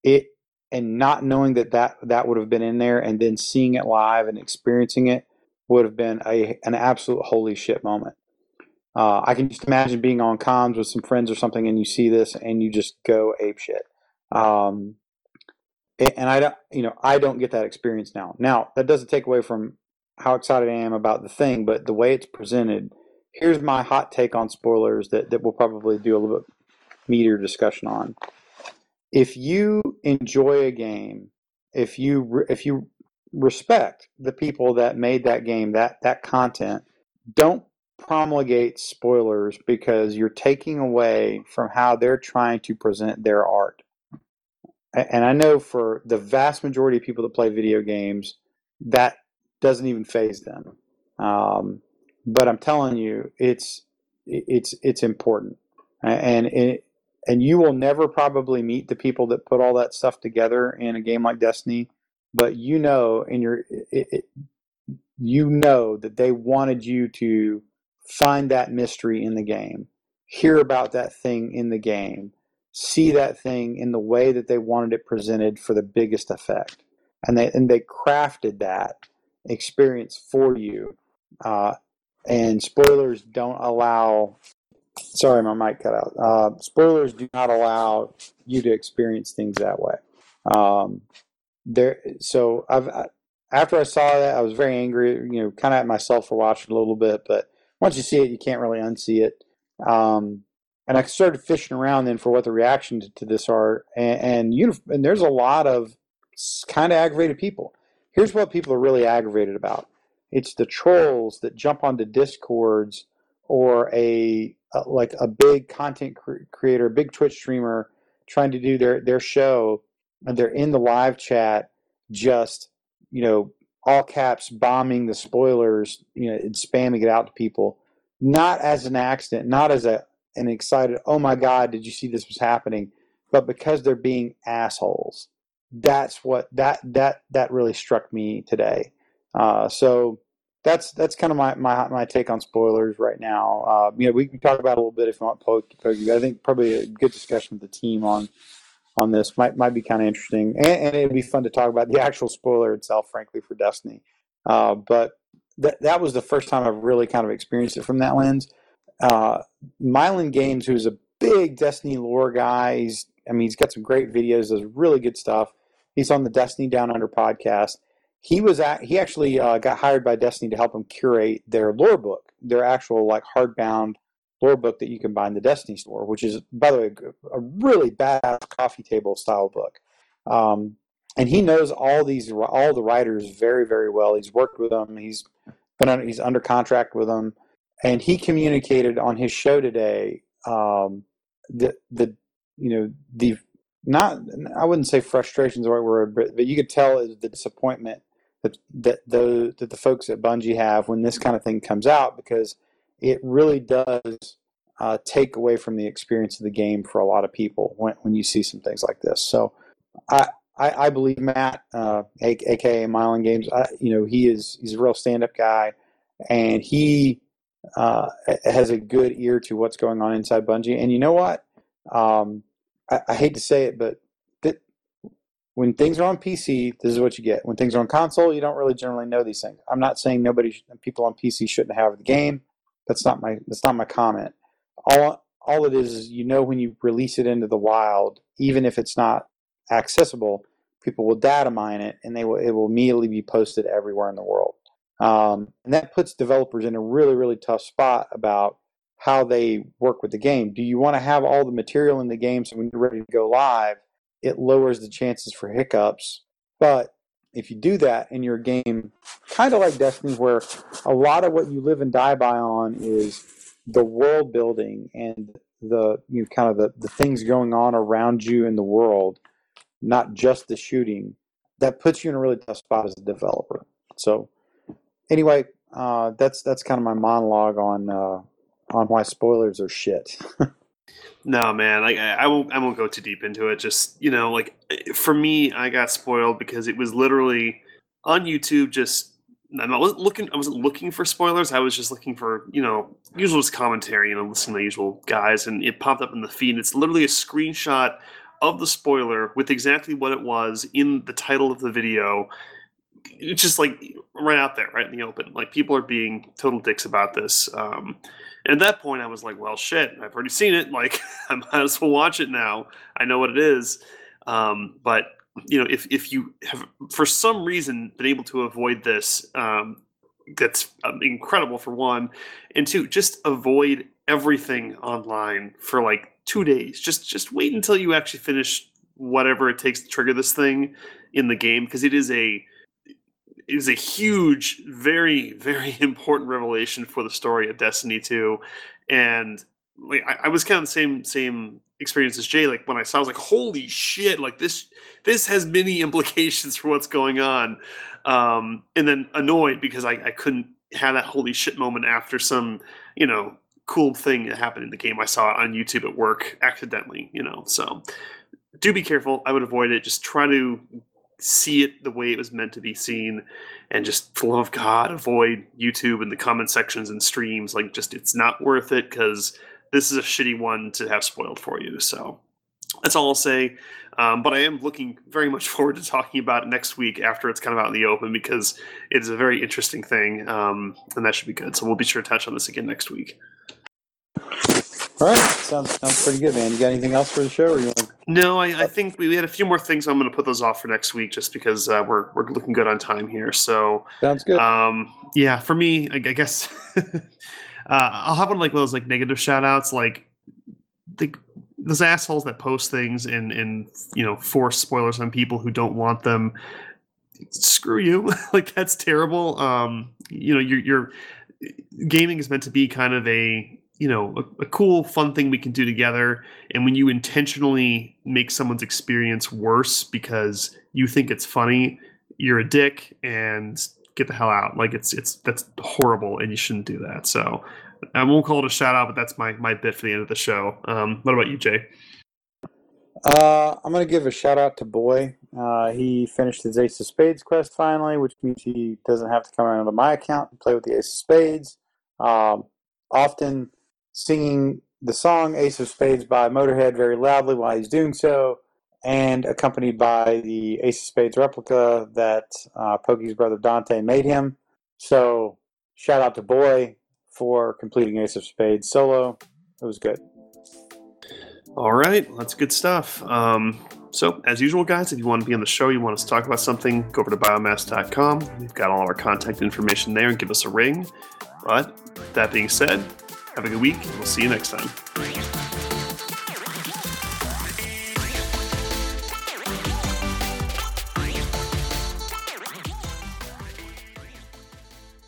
it and not knowing that that, that would have been in there and then seeing it live and experiencing it would have been a an absolute holy shit moment. Uh, I can just imagine being on comms with some friends or something, and you see this, and you just go ape shit. Um, and I don't, you know, I don't get that experience now. Now that doesn't take away from how excited I am about the thing, but the way it's presented. Here's my hot take on spoilers that that we'll probably do a little bit meatier discussion on if you enjoy a game, if you if you respect the people that made that game, that that content, don't promulgate spoilers because you're taking away from how they're trying to present their art. And I know for the vast majority of people that play video games, that doesn't even phase them. Um, but I'm telling you, it's it's it's important, and it, and you will never probably meet the people that put all that stuff together in a game like Destiny, but you know in your it, it, you know that they wanted you to find that mystery in the game, hear about that thing in the game, see that thing in the way that they wanted it presented for the biggest effect, and they and they crafted that experience for you. Uh, and spoilers don't allow Sorry, my mic cut out. Uh, spoilers do not allow you to experience things that way. Um, there, so I've after I saw that, I was very angry. You know, kind of at myself for watching a little bit, but once you see it, you can't really unsee it. Um, and I started fishing around then for what the reaction to, to this are, and and, uni- and there's a lot of kind of aggravated people. Here's what people are really aggravated about: it's the trolls that jump onto discords or a, a like a big content cre- creator, big Twitch streamer trying to do their their show, and they're in the live chat, just you know, all caps bombing the spoilers, you know, and spamming it out to people, not as an accident, not as a an excited, oh my god, did you see this was happening, but because they're being assholes. That's what that that that really struck me today. Uh, so that's that's kind of my, my my take on spoilers right now. Uh, you know, we can talk about a little bit if you want, Pokey. I think probably a good discussion with the team on on this might might be kind of interesting, and, and, it'd be fun to talk about the actual spoiler itself, frankly, for Destiny. Uh, but that that was the first time I've really kind of experienced it from that lens. Uh, Myelin Games, who's a big Destiny lore guy, he's I mean he's got some great videos, does really good stuff. He's on the Destiny Down Under podcast. He was at he actually uh, got hired by Destiny to help him curate their lore book, their actual like hardbound lore book that you can buy in the Destiny store, which is, by the way, a really badass coffee table style book. Um, and he knows all these all the writers very very well. He's worked with them. He's been under, he's under contract with them, and he communicated on his show today um, the the you know the not I wouldn't say frustration is the right word, but, but you could tell the disappointment that the that the folks at Bungie have when this kind of thing comes out because it really does uh, take away from the experience of the game for a lot of people when, when you see some things like this. So I, I, I believe Matt, uh, aka Myelin Games, I, you know, he is he's a real stand up guy and he uh, has a good ear to what's going on inside Bungie. And you know what? Um, I, I, hate to say it, but when things are on PC, this is what you get. When things are on console, you don't really generally know these things. I'm not saying nobody, people on PC shouldn't have the game. That's not my that's not my comment. All all it is is you know when you release it into the wild, even if it's not accessible, people will data mine it and they will it will immediately be posted everywhere in the world. Um, and that puts developers in a really really tough spot about how they work with the game. Do you want to have all the material in the game so when you're ready to go live, it lowers the chances for hiccups? But if you do that in your game, kind of like Destiny, where a lot of what you live and die by on is the world building and the you know, kind of the, the things going on around you in the world, not just the shooting, that puts you in a really tough spot as a developer. So anyway, uh, that's that's kind of my monologue on uh, on why spoilers are shit. No, man, like I, I won't. I won't go too deep into it. Just you know, like for me, I got spoiled because it was literally on YouTube. Just I wasn't looking. I wasn't looking for spoilers. I was just looking for you know usual commentary. You know, listening to the usual guys, and it popped up in the feed. It's literally a screenshot of the spoiler with exactly what it was in the title of the video. It's just like right out there, right in the open. Like people are being total dicks about this. Um, and at that point, I was like, well, shit, I've already seen it. Like, I might as well watch it now. I know what it is. Um, but, you know, if, if you have, for some reason, been able to avoid this, um, that's um, incredible for one. And two, just avoid everything online for like two days. Just just wait until you actually finish whatever it takes to trigger this thing in the game because it is a is a huge, very, very important revelation for the story of Destiny 2. And like I, I, was kind of the same same experience as Jay. Like when I saw, I was like, "Holy shit! Like this, this has many implications for what's going on." Um, and then annoyed because I, I couldn't have that holy shit moment after some, you know, cool thing that happened in the game. I saw it on YouTube at work accidentally, you know. So do be careful. I would avoid it. Just try to see it the way it was meant to be seen and just for love of god avoid youtube and the comment sections and streams. Like just it's not worth it because this is a shitty one to have spoiled for you. So that's all i'll say. Um, but i am looking very much forward to talking about it next week after it's kind of out in the open because it's a very interesting thing um, and that should be good. So we'll be sure to touch on this again next week All right, sounds sounds pretty good, man. You got anything else for the show, or you want? To... No, I, I think we had a few more things. I'm going to put those off for next week, just because uh, we're we're looking good on time here. So sounds good. Um, yeah, for me, I, I guess uh, I'll have one like those like negative shout outs, like the those assholes that post things and and you know force spoilers on people who don't want them. Screw you! like that's terrible. Um, you know, you're, you're gaming is meant to be kind of a you know a, a, cool fun thing we can do together. And when you intentionally make someone's experience worse because you think it's funny you're a dick and get the hell out. Like it's it's that's horrible and you shouldn't do that. So i won't call it a shout out but that's my my bit for the end of the show. Um, what about you jay? Uh, i'm to give a shout out to boy. Uh, he finished his ace of spades quest finally which means he doesn't have to come out of my account and play with the ace of spades. Um, often singing the song Ace of Spades by Motorhead very loudly while he's doing so, and accompanied by the Ace of Spades replica that uh, Pokey's brother Dante made him. So, shout out to Boy for completing Ace of Spades solo. It was good. All right, that's good stuff. Um, so, as usual, guys, if you want to be on the show, you want us to talk about something, go over to biomass.com. We've got all our contact information there and give us a ring. But that being said, have a good week, we'll see you next time.